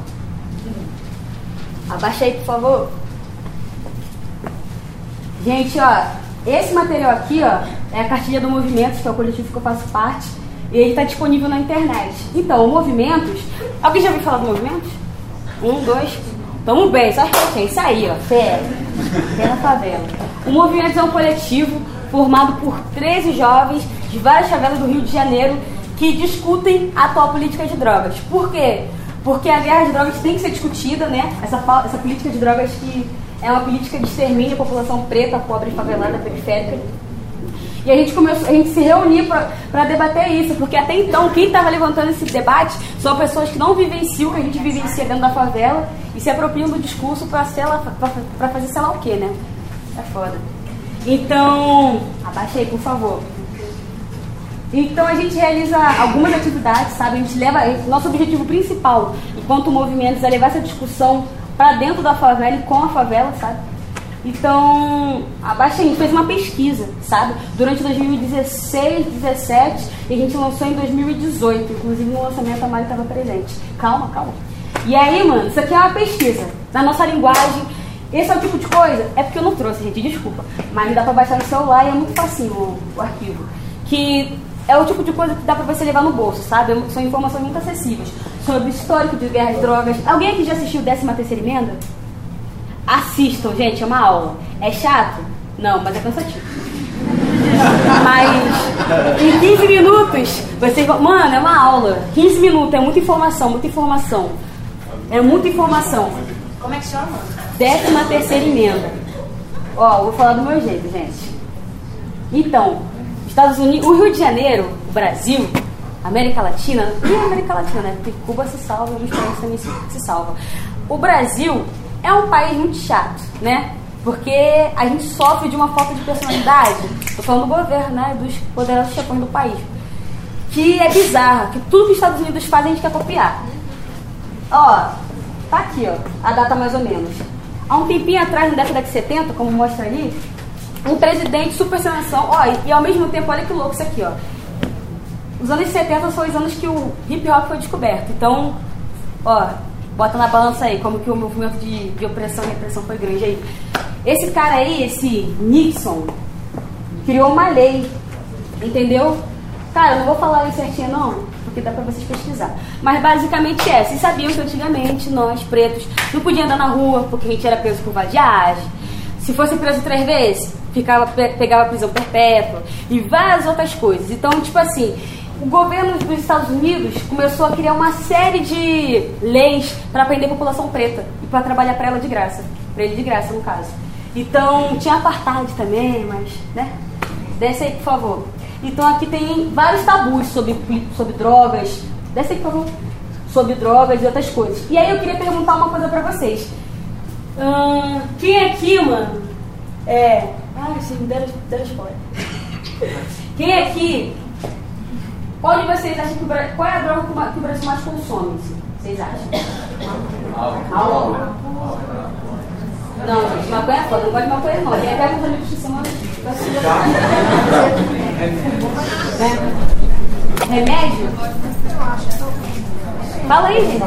Abaixa aí, por favor. Gente, ó, esse material aqui, ó, é a cartilha do Movimentos, que é o coletivo que eu faço parte, e ele está disponível na internet. Então, o Movimentos. Alguém já ouviu falar do Movimentos? Um, dois. Tamo bem, só que é isso aí, ó. Fé. Fé na favela. O Movimentos é um coletivo formado por 13 jovens de várias favelas do Rio de Janeiro que discutem a atual política de drogas. Por quê? Porque a guerra de drogas tem que ser discutida, né? Essa, essa política de drogas que é uma política de extermínio da população preta, pobre, favelada, periférica. E a gente começou, a gente se reuniu para debater isso, porque até então quem estava levantando esse debate são pessoas que não vivenciam o que a gente vivencia dentro da favela e se apropriam do discurso para fazer sei lá o que, né? É foda. Então, abaixa aí, por favor. Então a gente realiza algumas atividades, sabe? A gente leva. Nosso objetivo principal, enquanto movimentos, é levar essa discussão para dentro da favela e com a favela, sabe? Então, a Baixa gente fez uma pesquisa, sabe? Durante 2016, 2017 e a gente lançou em 2018. Inclusive no lançamento a Mari estava presente. Calma, calma. E aí, mano, isso aqui é uma pesquisa. Na nossa linguagem. Esse é o tipo de coisa. É porque eu não trouxe, gente, desculpa. Mas dá pra baixar no celular e é muito facinho o, o arquivo. Que é o tipo de coisa que dá pra você levar no bolso, sabe? São informações muito acessíveis. Sobre o histórico de guerra de drogas. Alguém aqui já assistiu 13 terceira emenda? Assistam, gente, é uma aula. É chato? Não, mas é cansativo. Mas em 15 minutos, vocês vão. Mano, é uma aula. 15 minutos, é muita informação, muita informação. É muita informação. Como é que chama? Décima terceira emenda. Ó, vou falar do meu jeito, gente. Então, Estados Unidos, o Rio de Janeiro, o Brasil, América Latina, e América Latina, né? Porque Cuba se salva, alguns países também se, se. O Brasil é um país muito chato, né? Porque a gente sofre de uma falta de personalidade. Tô falando do governo, né? Dos poderosos chefões do país. Que é bizarra, que tudo que os Estados Unidos fazem a gente quer copiar. Ó, tá aqui, ó, a data mais ou menos. Há um tempinho atrás, na década de 70, como mostra ali, um presidente super sem noção, ó, e, e ao mesmo tempo, olha que louco isso aqui, ó. Os anos 70 são os anos que o hip hop foi descoberto. Então, ó, bota na balança aí, como que o movimento de, de opressão e repressão foi grande aí. Esse cara aí, esse Nixon, criou uma lei, entendeu? Cara, eu não vou falar aí certinho não, porque dá pra vocês pesquisar. Mas basicamente é, vocês sabiam que antigamente nós, pretos, não podíamos andar na rua porque a gente era preso por vadiagem. Se fosse preso três vezes, ficava, pe- pegava prisão perpétua e várias outras coisas. Então, tipo assim, o governo dos Estados Unidos começou a criar uma série de leis para prender a população preta e para trabalhar para ela de graça. Para ele de graça, no caso. Então, tinha apartheid também, mas, né? Desce aí, por favor. Então, aqui tem vários tabus sobre, sobre drogas. Desce aí, por favor. Sobre drogas e outras coisas. E aí, eu queria perguntar uma coisa para vocês. Ahn, quem aqui, mano, é. Vocês me deram, deram spoiler. Quem aqui. Qual de vocês acha que o Brasil. Qual é a droga que o o Brasil mais consome? Vocês acham? Álcool. Não, gente, maconha é foda, não gosto de maconha não. Tem até alguns amigos que são Né? Remédio? Fala aí, gente.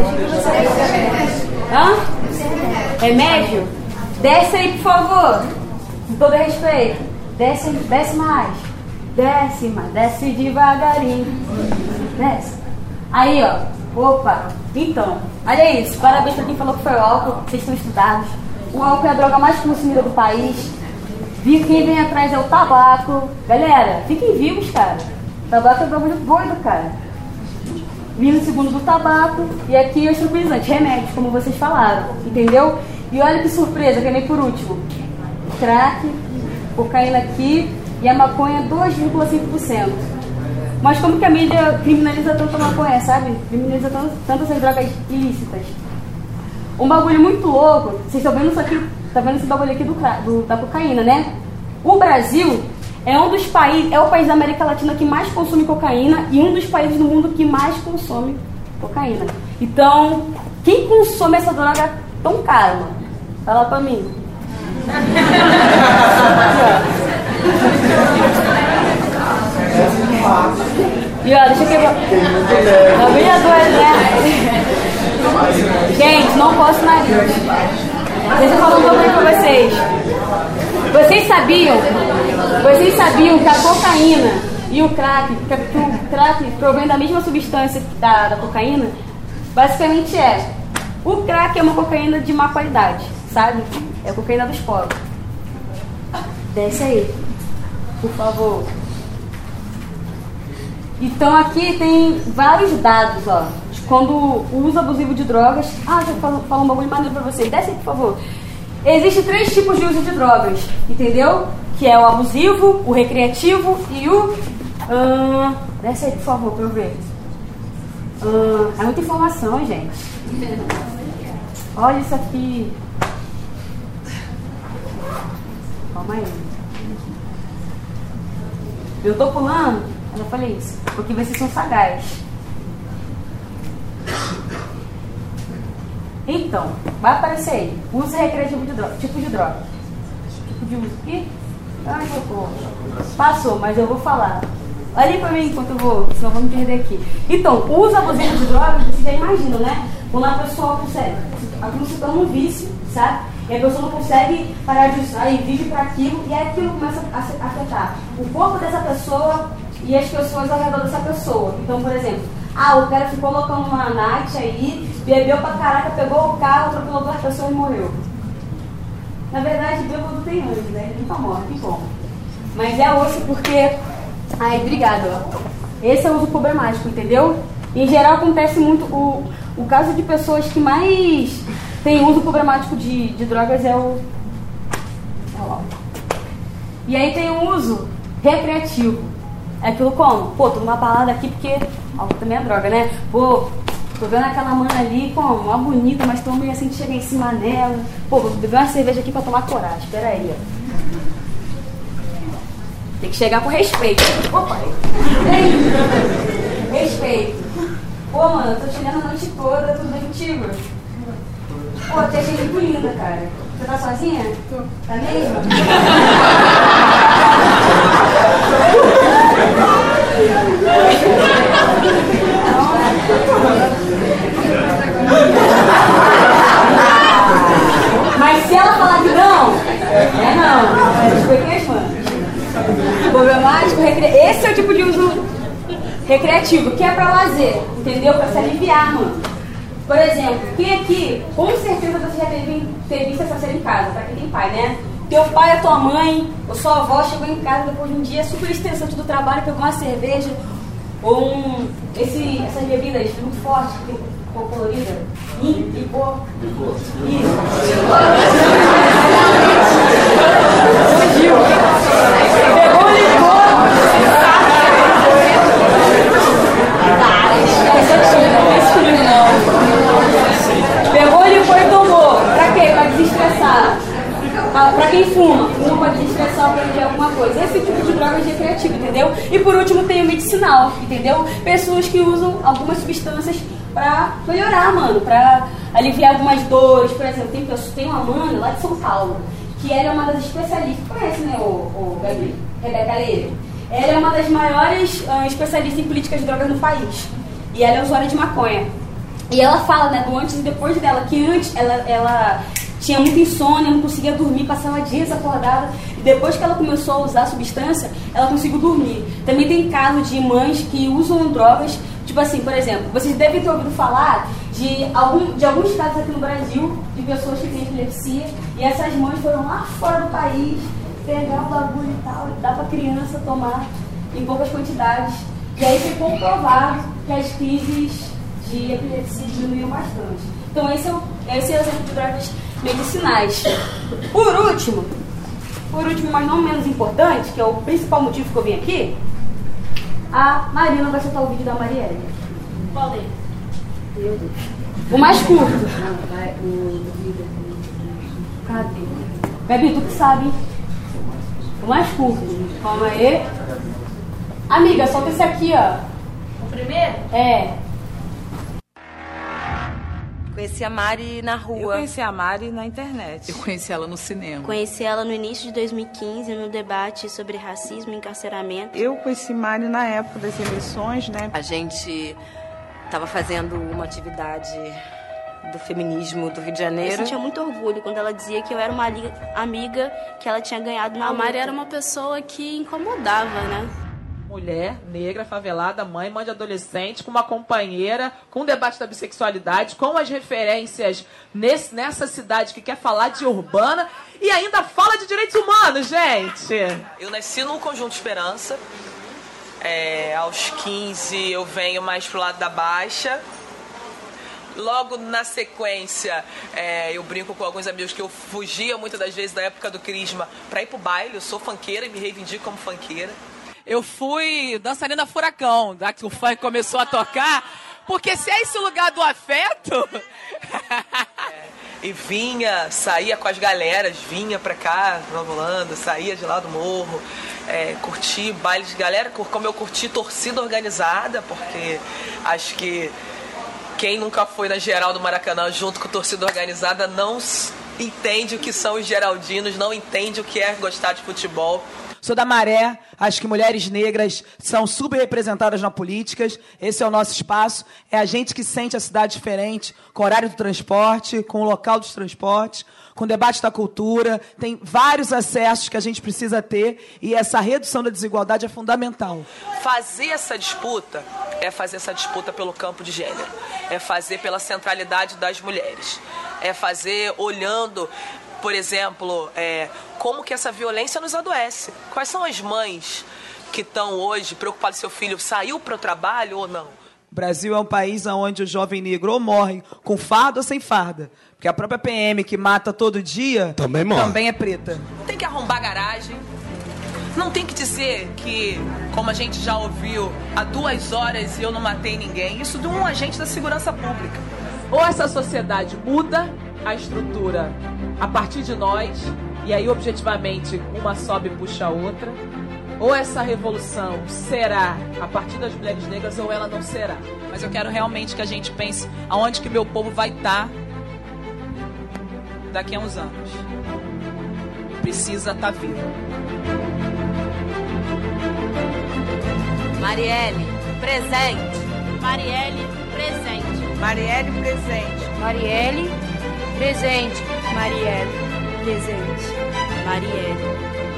Hã? Remédio? Desce aí, por favor. Com todo respeito. Desce, desce mais. Mais. Desce devagarinho. Desce. Aí, ó. Opa. Então, olha isso. Parabéns pra quem falou que foi o álcool. Vocês estão estudados. O álcool é a droga mais consumida do país. Quem vem atrás é o tabaco. Galera, fiquem vivos, cara. Tabaco é um bagulho doido, cara. vindo segundo do tabaco e aqui os tranquilizantes, remédios, como vocês falaram, entendeu? E olha que surpresa, que vem por último. Crack, cocaína aqui e a maconha 2,5%. Mas como que a mídia criminaliza tanto a maconha, sabe? Criminaliza tanto, tanto essas drogas ilícitas. Um bagulho muito louco, vocês estão vendo isso aqui, tá vendo esse bagulho aqui do, do, da cocaína, né? O Brasil é um dos países, é o país da América Latina que mais consome cocaína e um dos países do mundo que mais consome cocaína. Então, quem consome essa droga tão cara? Fala pra mim. E ó, deixa eu quebrar. Tá bem doido, né? Gente, não posso nariz. Deixa eu falar um pouquinho pra vocês. Vocês sabiam? Vocês sabiam que a cocaína e o crack, que o crack provém da mesma substância da, da cocaína? Basicamente é. O crack é uma cocaína de má qualidade, sabe? É a cocaína dos pobres. Desce aí, por favor. Então aqui tem vários dados, ó. De quando o uso abusivo de drogas. Ah, já falo, falo um bagulho maneiro pra vocês. Desce aí, por favor. Existem três tipos de uso de drogas, entendeu? Que é o abusivo, o recreativo e o. Uh, desce aí, por favor, pra eu ver. Uh, é muita informação, gente. Olha isso aqui. Calma aí. Eu tô pulando, eu já falei isso, porque vocês são sagazes. Então, vai aparecer aí. Uso recreativo de droga. Tipo de droga. Tipo de uso aqui. Ai, socorro. Passou, mas eu vou falar. Olha pra mim enquanto eu vou, senão vamos perder aqui. Então, uso abusivo de drogas, vocês já imaginam, né? Quando a pessoa consegue. Aquilo se torna um vício, sabe? E a pessoa não consegue parar de usar e vive para aquilo, e aquilo começa a afetar o corpo dessa pessoa e as pessoas ao redor dessa pessoa. Então, por exemplo, ah, o cara ficou colocando uma night aí, bebeu pra caraca, pegou o carro, atropelou duas pessoas e morreu. Na verdade, bêbado tem anjo, né? Ele nunca morre, que bom. Mas é osso porque. Ai, obrigado. Esse é o uso problemático, entendeu? Em geral acontece muito. O, o caso de pessoas que mais tem uso problemático de, de drogas é o, é o. E aí tem o uso recreativo. É aquilo como? Pô, tô numa balada aqui porque álcool também é droga, né? Pô, tô vendo aquela mana ali, como? Uma bonita, mas tô meio assim de chegar em cima dela. Pô, vou beber uma cerveja aqui pra tomar coragem. Espera aí, ó. Tem que chegar com respeito. Opa! Respeito. Pô, mano, eu tô te a noite toda, tudo bem contigo? Pô, tu achei muito linda, cara. Você tá sozinha? Tô. Tá mesmo? Mas se ela falar que não, é não. É foi é Problemático, recre... esse é o tipo de uso recreativo, que é pra lazer, entendeu? Pra se aliviar, mano. Por exemplo, quem aqui, com certeza você já teve, teve visto essa cena em casa, pra quem tem pai, né? Teu pai, a tua mãe, ou sua avó chegou em casa depois de um dia super estressante do trabalho, pegou uma cerveja, ou um, esse, essas bebidas muito fortes, cor colorida, licor. Isso. Pegou licor. Pegou, limpou e tomou. Pra quê? Pra desestressar. Pra, pra quem fuma, fuma pra desestressar pra fazer alguma coisa. Esse tipo de droga é recreativa, entendeu? E por último tem o medicinal, entendeu? Pessoas que usam algumas substâncias pra melhorar, mano, pra aliviar algumas dores. Por exemplo, tem, tem uma mana lá de São Paulo, que ela é uma das especialistas. Conhece, né, o, o Gabi? Rebeca Leire? Ela é uma das maiores uh, especialistas em políticas de drogas no país. E ela é usuária de maconha. E ela fala, né, do antes e depois dela, que antes ela, ela tinha muita insônia, não conseguia dormir, passava dias acordada. E depois que ela começou a usar a substância, ela conseguiu dormir. Também tem caso de mães que usam drogas, tipo assim, por exemplo, vocês devem ter ouvido falar de, algum, de alguns casos aqui no Brasil, de pessoas que têm epilepsia, e essas mães foram lá fora do país pegar o bagulho e tal, e dar pra criança tomar em poucas quantidades. E aí foi comprovado que as crises de epilepsia diminuiu bastante. Então esse é o, esse é o exemplo de drogas medicinais. Por último, por último, mas não menos importante, que é o principal motivo que eu vim aqui, a Marina vai soltar o vídeo da Marielle. Qual deles? Meu Deus. O mais curto. Cadê? Bebi, tu que sabe. O mais curto. Calma aí. Amiga, solta esse aqui, ó. Primeiro? É. Conheci a Mari na rua. Eu conheci a Mari na internet. Eu conheci ela no cinema. Conheci ela no início de 2015, no debate sobre racismo e encarceramento. Eu conheci Mari na época das eleições, né? A gente estava fazendo uma atividade do feminismo do Rio de Janeiro. Eu sentia muito orgulho quando ela dizia que eu era uma amiga que ela tinha ganhado na A Mari luta. era uma pessoa que incomodava, né? Mulher, negra, favelada, mãe, mãe de adolescente, com uma companheira, com o debate da bissexualidade, com as referências nesse, nessa cidade que quer falar de urbana e ainda fala de direitos humanos, gente. Eu nasci no Conjunto Esperança. É, aos 15 eu venho mais pro lado da Baixa. Logo na sequência, é, eu brinco com alguns amigos que eu fugia muitas das vezes da época do Crisma pra ir pro baile. Eu sou funkeira e me reivindico como funkeira. Eu fui dançarina furacão, da que o funk começou a tocar, porque se é esse lugar do afeto. E vinha, saía com as galeras, vinha pra cá, Nova saía de lá do morro, é, curti bailes de galera, como eu curti torcida organizada, porque acho que quem nunca foi na geral do Maracanã junto com torcida organizada não entende o que são os geraldinos, não entende o que é gostar de futebol. Sou da Maré, acho que mulheres negras são subrepresentadas na política. Esse é o nosso espaço. É a gente que sente a cidade diferente, com o horário do transporte, com o local dos transportes, com o debate da cultura. Tem vários acessos que a gente precisa ter e essa redução da desigualdade é fundamental. Fazer essa disputa é fazer essa disputa pelo campo de gênero, é fazer pela centralidade das mulheres, é fazer olhando, por exemplo, é, como que essa violência nos adoece. Quais são as mães que estão hoje preocupadas se seu filho saiu para o trabalho ou não? O Brasil é um país onde o jovem negro ou morre com farda ou sem farda. Porque a própria PM que mata todo dia Também morre. também é preta. Não tem que arrombar garagem. Não tem que dizer que, como a gente já ouviu, há duas horas eu não matei ninguém. Isso de um agente da segurança pública. Ou essa sociedade muda a estrutura a partir de nós, e aí objetivamente uma sobe e puxa a outra, ou essa revolução será a partir das mulheres negras ou ela não será. Mas eu quero realmente que a gente pense aonde que meu povo vai estar daqui a uns anos. Precisa estar vivo. Marielle, presente. Marielle, presente. Marielle presente. Marielle, presente. Marielle, presente. Marielle,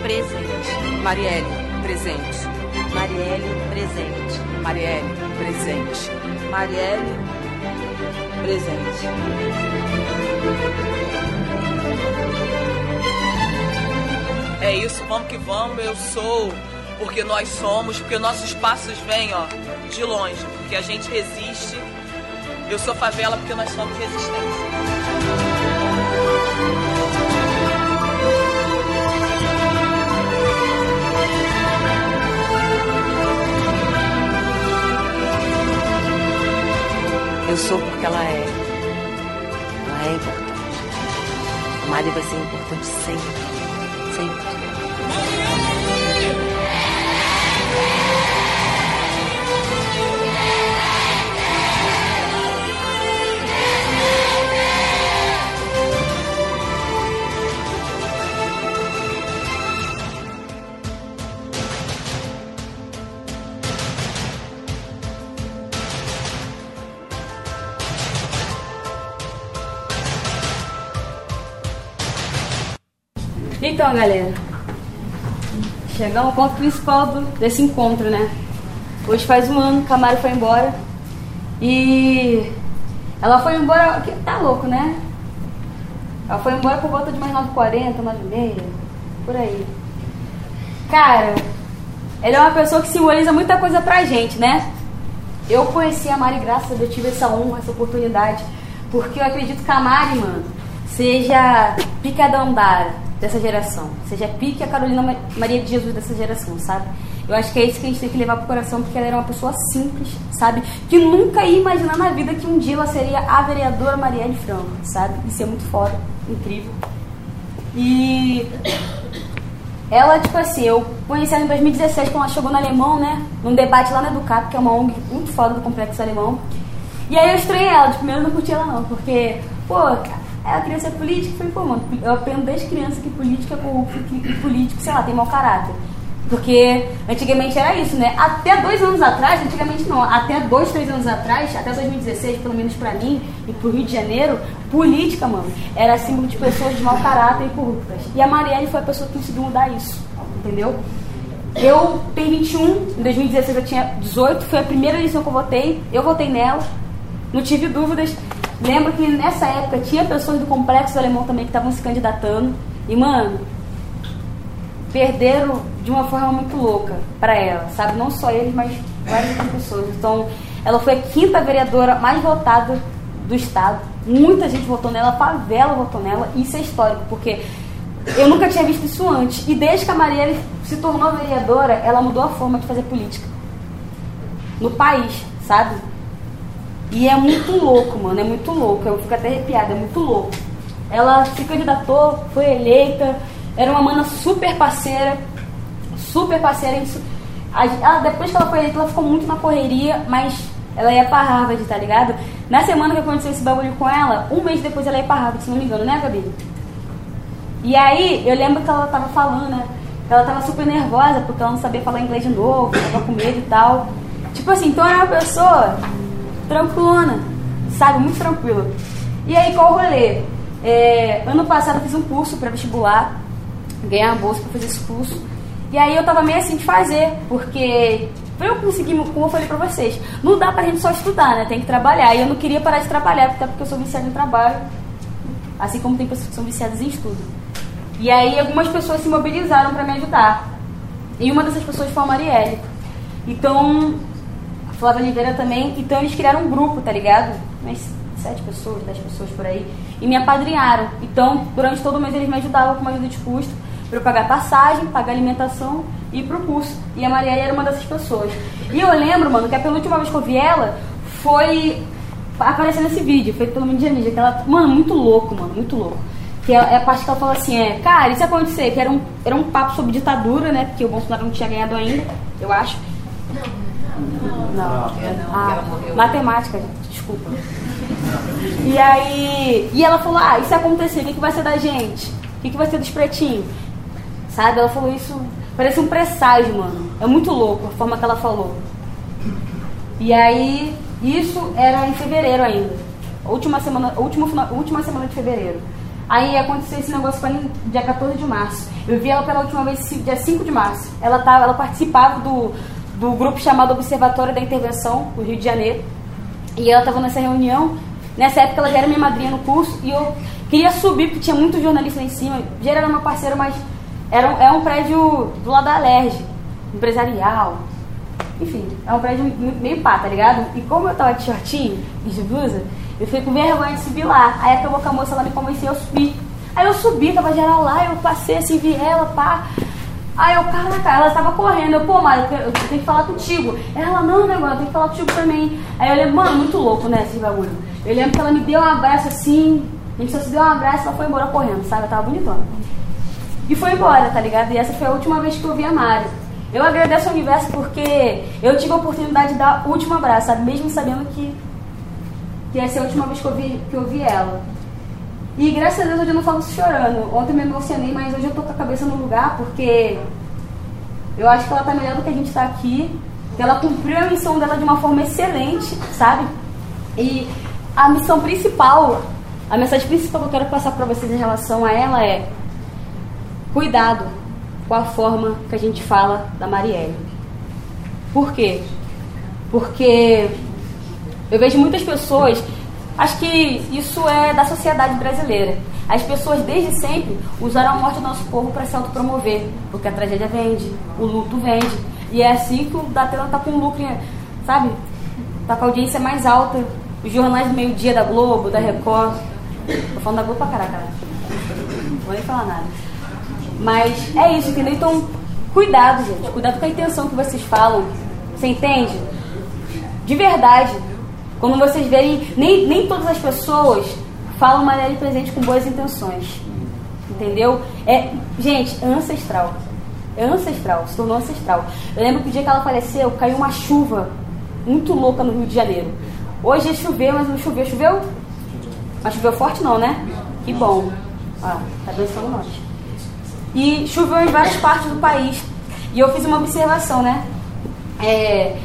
presente. Marielle, presente. Marielle, presente. Marielle, presente. Marielle presente. É isso, vamos que vamos. Eu sou porque nós somos, porque nossos passos vêm, ó, de longe, porque a gente resiste. Eu sou favela porque nós somos resistência. Eu sou porque ela é. Ela é importante. A Mari vai ser importante sempre. Então, galera, chegamos ao ponto principal do- desse encontro, né? Hoje faz um ano que a Mari foi embora. E ela foi embora. que- Tá louco, né? Ela foi embora por volta de mais 9h40, 9h30, por aí. Cara, ela é uma pessoa que simboliza muita coisa pra gente, né? eu conheci a Mari graças eu tive essa honra, essa oportunidade, porque eu acredito que a Mari, mano, seja pica da dessa geração, seja pique a Carolina Maria de Jesus dessa geração, sabe? Eu acho que é isso que a gente tem que levar pro coração, porque ela era uma pessoa simples, sabe? Que nunca ia imaginar na vida que um dia ela seria a vereadora Marielle Franco, sabe? Isso é muito foda, incrível. E ela, tipo assim, eu conheci ela em 2016, quando ela chegou no Alemão, né? Num debate lá na Educato, que é uma ONG muito foda do Complexo Alemão. E aí eu estranhei ela, de primeiro eu não curti ela não, porque, pô, ela queria ser política, eu falei, pô, mano, eu aprendo desde criança que política é corrupto, que político, sei lá, tem mau caráter. Porque antigamente era isso, né? Até dois anos atrás, antigamente não, até dois, três anos atrás, até 2016, pelo menos pra mim e pro Rio de Janeiro, política, mano, era símbolo de pessoas de mau caráter e corruptas. E a Marielle foi a pessoa que conseguiu mudar isso, entendeu? Eu tenho 21, em 2016 eu tinha 18, foi a primeira eleição que eu votei, eu votei nela, não tive dúvidas. Lembro que nessa época tinha pessoas do Complexo Alemão também que estavam se candidatando. E, mano, perderam de uma forma muito louca para ela, sabe? Não só eles, mas várias outras pessoas. Então, ela foi a quinta vereadora mais votada do estado. Muita gente votou nela, a favela votou nela. Isso é histórico, porque eu nunca tinha visto isso antes. E desde que a Marielle se tornou vereadora, ela mudou a forma de fazer política no país, sabe? E é muito louco, mano, é muito louco. Eu fico até arrepiada, é muito louco. Ela se candidatou, foi eleita, era uma mana super parceira, super parceira. Ela, depois que ela foi eleita, ela ficou muito na correria, mas ela ia pra Harvard, tá ligado? Na semana que aconteceu esse bagulho com ela, um mês depois ela ia pra Harvard, se não me engano, né, Gabi? E aí, eu lembro que ela tava falando, né? Ela tava super nervosa porque ela não sabia falar inglês de novo, tava com medo e tal. Tipo assim, então era uma pessoa tranquilona, sabe? Muito tranquila. E aí, qual o rolê? É, ano passado eu fiz um curso para vestibular ganhar a bolsa para fazer esse curso. E aí eu tava meio assim de fazer, porque pra eu conseguir, como eu falei pra vocês, não dá pra gente só estudar, né? Tem que trabalhar. E eu não queria parar de trabalhar, até porque eu sou viciada em trabalho, assim como tem pessoas que são viciadas em estudo. E aí algumas pessoas se mobilizaram para me ajudar. E uma dessas pessoas foi a Marielle. Então, a Flávia Oliveira também. Então eles criaram um grupo, tá ligado? Umas sete pessoas, dez pessoas por aí. E me apadrinharam. Então, durante todo o mês eles me ajudavam com uma ajuda de custo para eu pagar passagem, pagar alimentação e ir pro curso. E a Marielle era uma dessas pessoas. E eu lembro, mano, que a penúltima vez que eu vi ela foi aparecendo nesse vídeo, feito pelo Mídia Mídia, que ela, mano, muito louco, mano, muito louco. Que é a parte que ela fala assim, é, cara, isso acontecer, que era um, era um papo sobre ditadura, né? Porque o Bolsonaro não tinha ganhado ainda, eu acho. Não, não, não, ah, matemática, desculpa. E aí, e ela falou, ah, isso acontecer, o que, que vai ser da gente? O que, que vai ser dos pretinhos? Sabe? Ela falou isso, parece um presságio, mano. É muito louco a forma que ela falou. E aí, isso era em fevereiro ainda. Última semana, última, última semana de fevereiro. Aí aconteceu esse negócio foi no dia 14 de março. Eu vi ela pela última vez dia 5 de março. Ela, tava, ela participava do, do grupo chamado Observatório da Intervenção, do Rio de Janeiro. E ela estava nessa reunião. Nessa época ela já era minha madrinha no curso e eu queria subir porque tinha muito jornalista lá em cima. Já era meu parceiro, mas era, é um prédio do lado da Alerj, empresarial. Enfim, é um prédio meio pá, tá ligado? E como eu tava de shortinho e de blusa, eu fiquei com vergonha de subir lá. Aí acabou que a moça lá me convenceu, eu subi. Aí eu subi, tava geral lá, eu passei assim, vi ela, pá. Aí eu, caraca, ela tava correndo. Eu, pô, Mário, eu tenho que falar contigo. Ela, não, negócio, eu tenho que falar contigo também. Aí eu lembro, mano, muito louco, né, esse bagulho. Eu lembro que ela me deu um abraço assim, a gente só se deu um abraço e ela foi embora correndo, sabe? Eu tava bonitona. E foi embora, tá ligado? E essa foi a última vez que eu vi a Mari. Eu agradeço ao universo porque eu tive a oportunidade de dar o último abraço, sabe? Mesmo sabendo que, que essa é a última vez que eu vi, que eu vi ela. E graças a Deus hoje eu não falo chorando. Ontem eu me emocionei, mas hoje eu tô com a cabeça no lugar porque eu acho que ela tá melhor do que a gente tá aqui. Ela cumpriu a missão dela de uma forma excelente, sabe? E a missão principal, a mensagem principal que eu quero passar para vocês em relação a ela é cuidado com a forma que a gente fala da Marielle. Por quê? Porque eu vejo muitas pessoas, acho que isso é da sociedade brasileira. As pessoas desde sempre usaram a morte do nosso povo para se autopromover, porque a tragédia vende, o luto vende. E é assim que o Datena tá com lucro, sabe? tá com a audiência mais alta. Os jornais do meio-dia da Globo, da Record. Tô falando da Globo pra caraca. né? Não vou nem falar nada. Mas é isso, entendeu? Então, cuidado, gente. Cuidado com a intenção que vocês falam. Você entende? De verdade. Quando vocês verem, nem, nem todas as pessoas falam Marielle presente com boas intenções. Entendeu? É, gente, é ancestral. É ancestral, se tornou ancestral. Eu lembro que o dia que ela faleceu, caiu uma chuva muito louca no Rio de Janeiro. Hoje choveu, mas não choveu. Choveu? Mas choveu forte não, né? Que bom. Ah, tá abençoando nós. E choveu em várias partes do país. E eu fiz uma observação, né? É,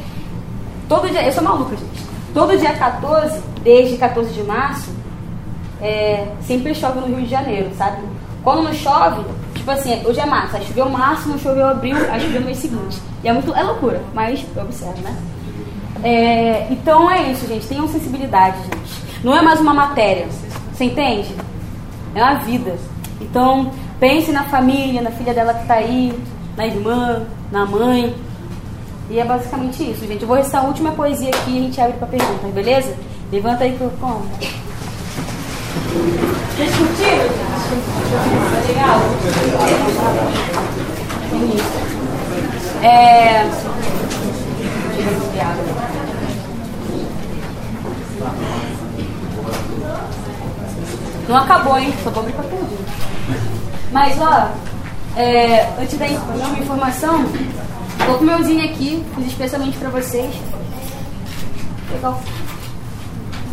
todo dia, eu sou maluca. Todo dia 14, desde 14 de março, é, sempre chove no Rio de Janeiro, sabe? Quando não chove, tipo assim, hoje é março, aí choveu março, não choveu abril, aí choveu mês seguinte. E é muito, é loucura, mas eu observo, né? É, então é isso, gente. Tenham sensibilidade, gente. Não é mais uma matéria. Você entende? É uma vida. Então, pense na família, na filha dela que tá aí, na irmã, na mãe. E é basicamente isso, gente. Eu vou recitar a última poesia aqui e a gente abre pra perguntas, beleza? Levanta aí como? Vocês curtiram, gente? Foi legal? É. Deixa eu água. Não acabou, hein? Só vou abrir pra pergunta. Mas, ó, é, antes da última informação, tô com meu zinho aqui, fiz especialmente pra vocês. Legal.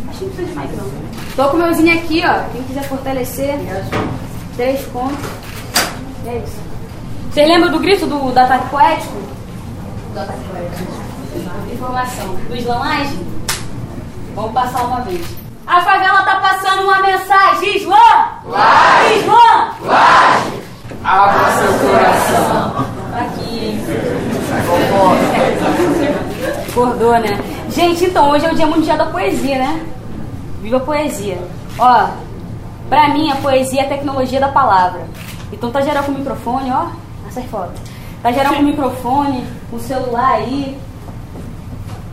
Acho que não precisa de mais, não. Tô com meu zinho aqui, ó. Quem quiser fortalecer, três contos. E é isso. Vocês lembram do grito do, do ataque poético? Do ataque poético. Informação. Do Islamagem? Vamos passar uma vez. A favela tá passando uma mensagem. Islã! Laje! Islã! Laje! Abra seu coração. Acordou, né? Gente, então, hoje é o Dia Mundial da Poesia, né? Viva a poesia. Ó, pra mim, a poesia é a tecnologia da palavra. Então, tá geral com o microfone, ó. Essa é foto. Tá geral com o microfone, com o celular aí.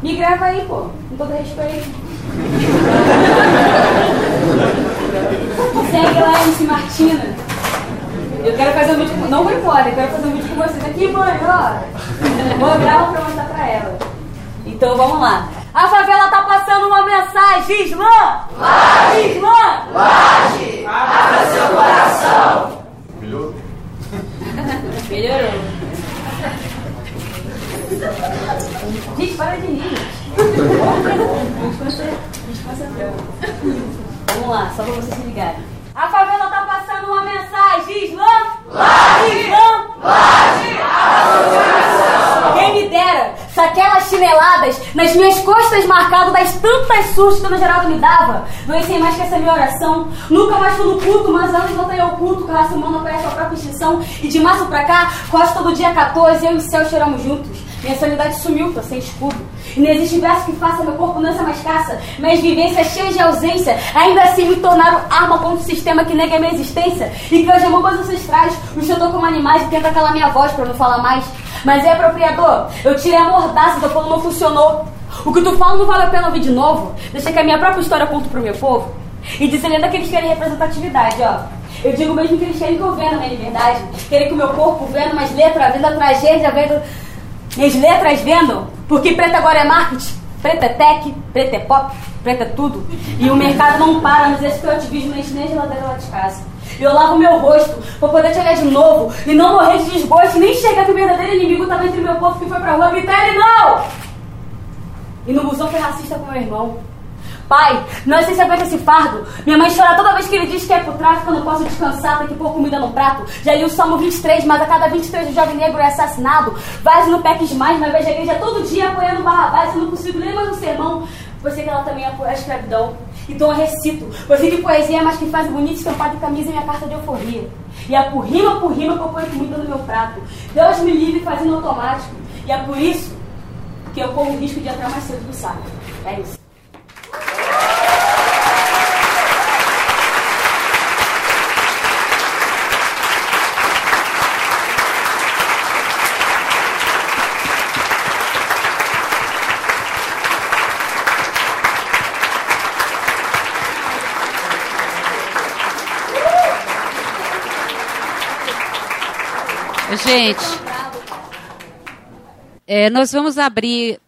Me grava aí, pô. Com todo respeito. Segue lá, MC Martina. Eu quero fazer um vídeo com... Não vou embora, eu quero fazer um vídeo com vocês aqui, mãe, ó. Vou gravar pra mostrar pra ela. Então vamos lá. A favela tá passando uma mensagem, Islã! Laje! Islã! Laje! Abra seu coração. Melhorou? Melhorou. Gente, para de rir. Vamos lá, só pra vocês se ligarem. A favela tá passando uma mensagem, Islã! Laje! Laje! Quem me dera se aquelas chineladas nas minhas costas marcadas das tantas surras que Dona Geralda me dava doessem mais que essa minha oração. Nunca mais fui no culto, mas antes voltei ao culto que a raça humana conhece a própria extinção. E de março pra cá, quase todo dia 14, eu e o céu choramos juntos. Minha sanidade sumiu, tô sem escudo. Não existe verso que faça meu corpo não ser mais caça. Minhas vivências cheias de ausência, ainda assim me tornaram arma contra o sistema que nega a minha existência. E que hoje meus ancestrais, os tratou como animais e tenta calar minha voz pra não falar mais. Mas é apropriador, eu tirei a mordaça do quando não funcionou. O que tu fala não vale a pena ouvir de novo. Deixa que a minha própria história conto pro meu povo. E dizendo que eles querem representatividade, ó. Eu digo mesmo que eles querem que eu venda a minha liberdade. Querem que o meu corpo venda mais letras, venda tragédia, venda. Minhas letras vendam. Porque preto agora é marketing. Preto é tech, preto é pop, preto é tudo. E o mercado não para, mas esse teu ativismo enche nem a geladeira lá de casa. Eu lavo meu rosto pra poder te olhar de novo e não morrer de desgosto, nem chegar que o verdadeiro inimigo tava entre meu povo que foi pra rua gritar ele não! E no busão foi racista com meu irmão. Pai, não sei se aguenta esse fardo. Minha mãe chora toda vez que ele diz que é pro tráfico, eu não posso descansar, tem que pôr comida no prato. Já li o Salmo 23, mas a cada 23 o jovem negro é assassinado. Vai no PEC mais, mas vejo a igreja todo dia apoiando Barrabás, eu não consigo ler mais um sermão. Sei que ela também apoia a escravidão. Então eu recito, sei que poesia é mais que faz bonito estampado em camisa e minha carta de euforia. E é por rima por rima que eu ponho comida no meu prato. Deus me livre fazendo automático. E é por isso que eu corro o risco de entrar mais cedo do saco. É isso. Gente, é, nós vamos abrir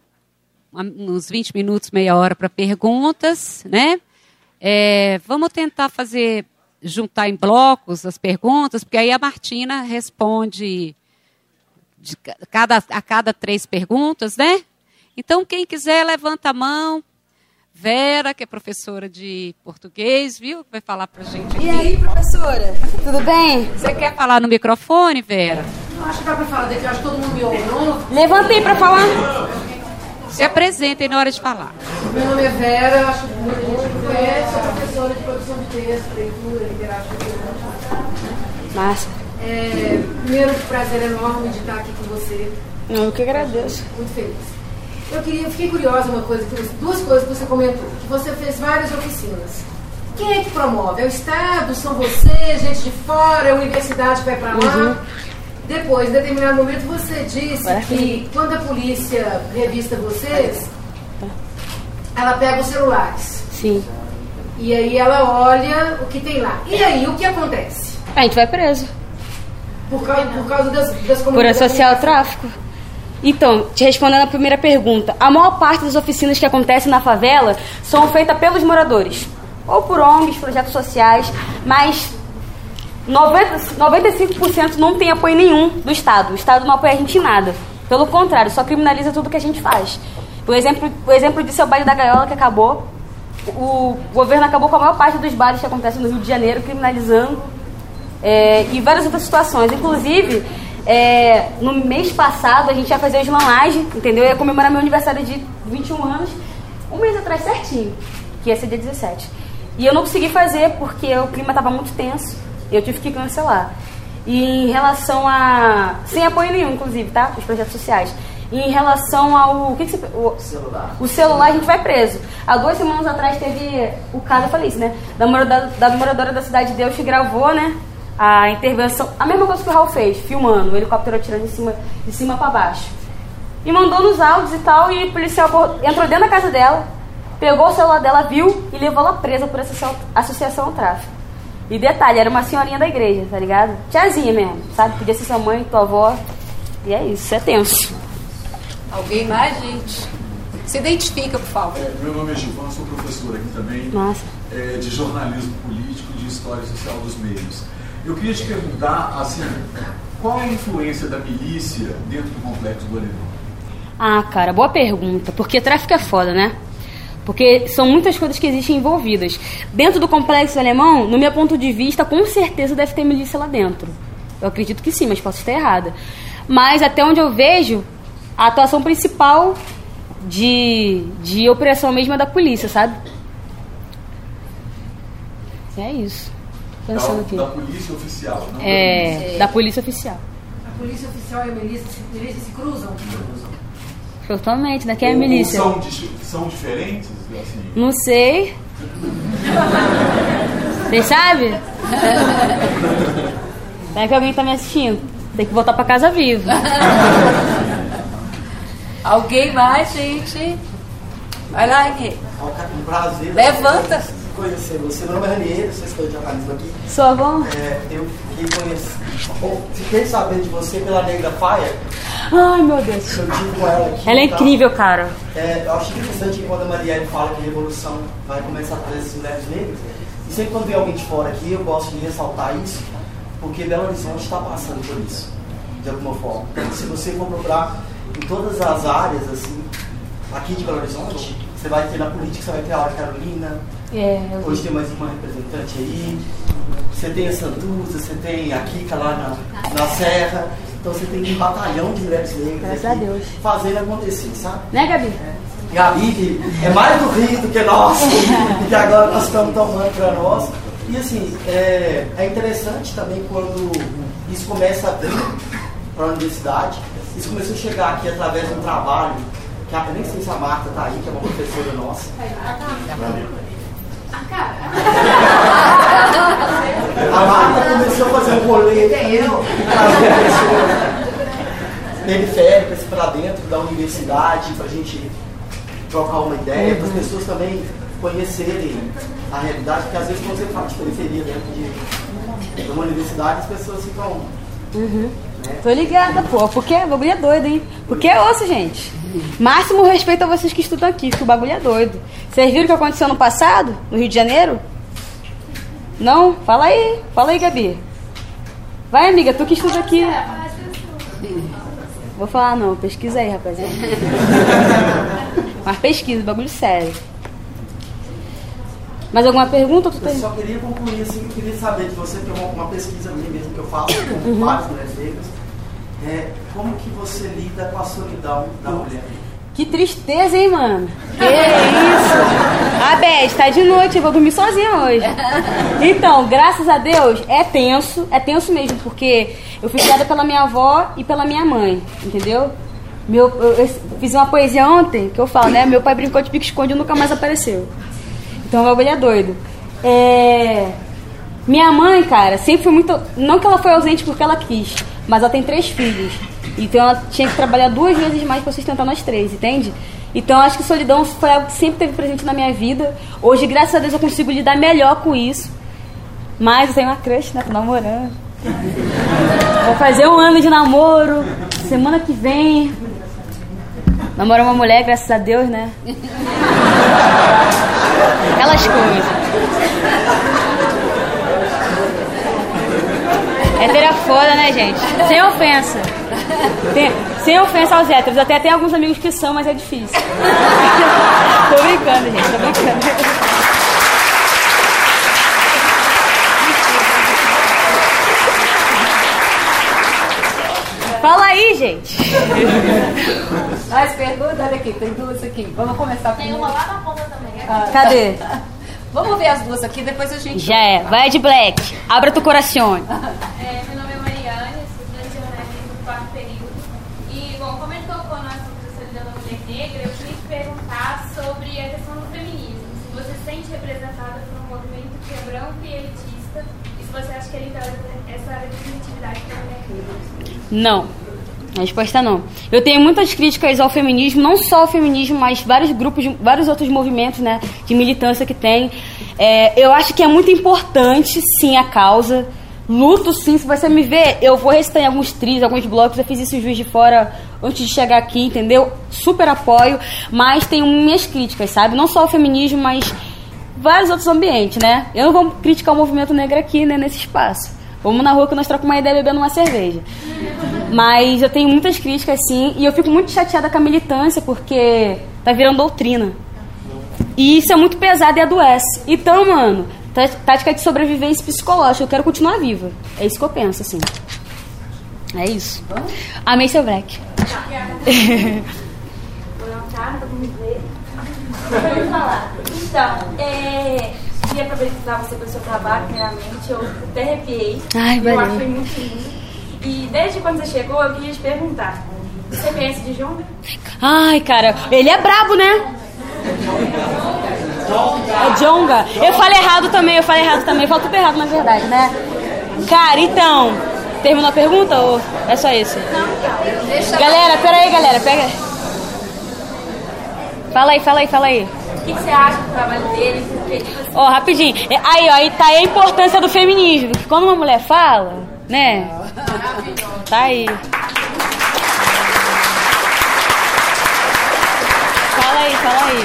uns 20 minutos, meia hora para perguntas, né? É, vamos tentar fazer, juntar em blocos as perguntas, porque aí a Martina responde de cada, a cada três perguntas, né? Então, quem quiser, levanta a mão. Vera, que é professora de português, viu? Vai falar pra gente aqui. E aí, professora? Tudo bem? Você quer falar no microfone, Vera? Não, acho que dá pra falar daqui, acho que todo mundo me ouve, não? Levanta aí pra falar. Se apresentem na hora de falar. Meu nome é Vera, acho que muita gente me conhece, sou professora de produção de texto, leitura, literatura. Massa. É, primeiro, prazer enorme de estar aqui com você. Eu que agradeço. Muito feliz. Eu, queria, fiquei curiosa uma coisa, duas coisas que você comentou. Que você fez várias oficinas. Quem é que promove? É o Estado? São você? Gente de fora? É a universidade que vai para lá? Uhum. Depois, em determinado momento, você disse que quando a polícia revista vocês, ela pega os celulares. Sim. E aí ela olha o que tem lá. E aí, o que acontece? A gente vai preso. Por causa, por causa das, das Por associar o tráfico. Então, te respondendo a primeira pergunta, a maior parte das oficinas que acontecem na favela são feitas pelos moradores, ou por ONGs, projetos sociais, mas 90, 95% não tem apoio nenhum do Estado. O Estado não apoia a gente em nada. Pelo contrário, só criminaliza tudo que a gente faz. O exemplo, o exemplo disso é o baile da gaiola que acabou. O governo acabou com a maior parte dos bailes que acontecem no Rio de Janeiro, criminalizando. É, e várias outras situações. Inclusive, é, no mês passado a gente ia fazer o Slanlage, entendeu? Eu ia comemorar meu aniversário de 21 anos, um mês atrás certinho, que ia ser dia 17. E eu não consegui fazer porque o clima estava muito tenso e eu tive que cancelar. E em relação a. sem apoio nenhum, inclusive, tá? Os projetos sociais. E em relação ao. O que, que você. O celular. O celular a gente vai preso. Há duas semanas atrás teve o caso, eu falei isso, né? Da moradora da, moradora da Cidade de Deus que gravou, né? A intervenção, a mesma coisa que o Raul fez, filmando, o helicóptero atirando de cima, de cima para baixo. E mandou nos áudios e tal, e o policial entrou dentro da casa dela, pegou o celular dela, viu e levou ela presa por associação, associação ao tráfico. E detalhe, era uma senhorinha da igreja, tá ligado? Tiazinha mesmo, sabe? Podia ser sua mãe, tua avó. E é isso, é tenso. Alguém mais, gente? Se identifica, por favor. É, meu nome é Gilvan, sou professor aqui também é, de jornalismo político e de história social dos meios. Eu queria te perguntar, assim, qual a influência da milícia dentro do complexo do Alemão? Ah, cara, boa pergunta. Porque tráfico é foda, né? Porque são muitas coisas que existem envolvidas. Dentro do complexo alemão, no meu ponto de vista, com certeza deve ter milícia lá dentro. Eu acredito que sim, mas posso estar errada. Mas até onde eu vejo, a atuação principal de, de opressão mesmo é da polícia, sabe? É isso pensando da, aqui. Da polícia oficial, não é, da, da polícia oficial. A polícia oficial e a milícia, milícia se cruzam? Totalmente, né? Quem é a milícia? São, são diferentes? Assim? Não sei. Você sabe? É que alguém está me assistindo. Tem que voltar para casa vivo. Alguém mais, gente? Vai lá, Henrique. Um prazer. Levanta conhecer você. Meu nome é sou estou de jornalismo aqui. Sua avó? É, eu fiquei, conheci, fiquei sabendo de você pela Negra Faia. Ai, meu Deus. Eu tive com ela aqui. Ela é incrível, cara. É, eu acho interessante que quando a Marielle fala que a revolução vai começar a trazer as mulheres negras, e sempre quando vem alguém de fora aqui, eu gosto de ressaltar isso, porque Belo Horizonte está passando por isso, de alguma forma. Então, se você for procurar em todas as áreas, assim, aqui de Belo Horizonte, você vai ter na política, você vai ter a Carolina, é, Hoje tem mais uma representante aí. Você tem a Santuza, você tem a Kika lá na, na Serra. Então você tem um batalhão de mulheres negras Graças a Deus. fazendo acontecer, sabe? Né, Gabi? É. Gabi, que é mais do Rio do que nós, e que agora nós estamos tomando para nós. E assim, é, é interessante também quando isso começa a vir para a universidade. Isso começou a chegar aqui através de um trabalho, que eu nem sei se a Marta está aí, que é uma professora nossa. A Marta começou a fazer um rolê periféricas para dentro da universidade, para a gente trocar uma ideia, para as pessoas também conhecerem a realidade, porque às vezes quando você fala de periferia dentro de, de uma universidade, as pessoas ficam. Uhum. Tô ligada, pô. Porque bagulho é doido, hein? Porque é osso, gente. Máximo respeito a vocês que estudam aqui, que o bagulho é doido. Vocês viram o que aconteceu no passado, no Rio de Janeiro? Não? Fala aí. Fala aí, Gabi. Vai, amiga, tu que estuda aqui. Vou falar não, pesquisa aí, rapaziada. Mas pesquisa, bagulho sério. Mais alguma pergunta? Tu Eu tem? só queria concluir assim, eu queria saber de você, que é uma, uma pesquisa minha mesmo que eu faço com Uhum. várias mulheres negras, é, como que você lida com a solidão da mulher? Que tristeza, hein, mano? Que isso? A Beth, tá de noite, eu vou dormir sozinha hoje. Então, graças a Deus, é tenso, é tenso mesmo, porque eu fui criada pela minha avó e pela minha mãe, entendeu? Meu, eu, eu fiz uma poesia ontem que eu falo, né? Meu pai brincou de pique-esconde e nunca mais apareceu. Então o bagulho é doido. É... Minha mãe, cara, sempre foi muito. Não que ela foi ausente porque ela quis, mas ela tem três filhos. Então ela tinha que trabalhar duas vezes mais pra sustentar nós três, entende? Então acho que solidão foi algo que sempre teve presente na minha vida. Hoje, graças a Deus, eu consigo lidar melhor com isso. Mas eu tenho uma crush, né? Tô namorando. Vou fazer um ano de namoro. Semana que vem. Namorar uma mulher, graças a Deus, né? Aquelas coisas. Hétero é foda, né, gente? Sem ofensa. Tem- sem ofensa aos héteros. Até tem alguns amigos que são, mas é difícil. tô brincando, gente. Tô brincando. Fala aí, gente. Mais perguntas? Olha aqui, tem duas aqui. Vamos começar Tem uma lá na ponta também. Ah, Cadê? Vamos ver as duas aqui, depois a gente. Já é. Vai de black. Abra tu coração. É, meu nome é Mariane, estudante de jornalismo do quarto período. E, bom, como ele tocou no assunto da solidão da mulher negra, eu queria te perguntar sobre a questão do feminismo. Se você se sente representada por um movimento que é branco e elitista, e se você acha que ele traz essa representatividade para a mulher negra. Não. A resposta é não. Eu tenho muitas críticas ao feminismo, não só ao feminismo, mas vários grupos, vários outros movimentos né, de militância que tem. É, eu acho que é muito importante, sim, a causa. Luto, sim. Se você me ver, eu vou recitar em alguns tris, alguns blocos. Eu fiz isso em Juiz de Fora antes de chegar aqui, entendeu? Super apoio, mas tenho minhas críticas, sabe? Não só ao feminismo, mas vários outros ambientes, né? Eu não vou criticar o movimento negro aqui, né, nesse espaço. Vamos na rua que nós trocamos uma ideia bebendo uma cerveja. Mas eu tenho muitas críticas, sim, e eu fico muito chateada com a militância, porque tá virando doutrina. E isso é muito pesado e adoece. Então, mano, tá- tática de sobrevivência psicológica, eu quero continuar viva. É isso que eu penso, assim. É isso. Amei seu tarde, todo mundo vê. Vamos é, queria parabenizar você pelo seu trabalho, primeiramente. Eu até arrepiei. Ai, eu valeu. achei muito lindo. E desde quando você chegou, eu queria te perguntar. Você conhece de Jonga? Ai, cara, ele é brabo, né? É Jonga. Eu falei errado também, eu falei errado também. Eu falo tudo errado, na verdade, né? Cara, então, terminou a pergunta ou é só isso? Galera, pera aí, galera, pega. Fala aí, fala aí, fala aí. O que, que você acha do trabalho dele? Porque, tipo assim, Ó, rapidinho. É, Aí, ó, aí tá aí a importância do feminismo. Quando uma mulher fala, né? Tá aí. Fala aí, fala aí.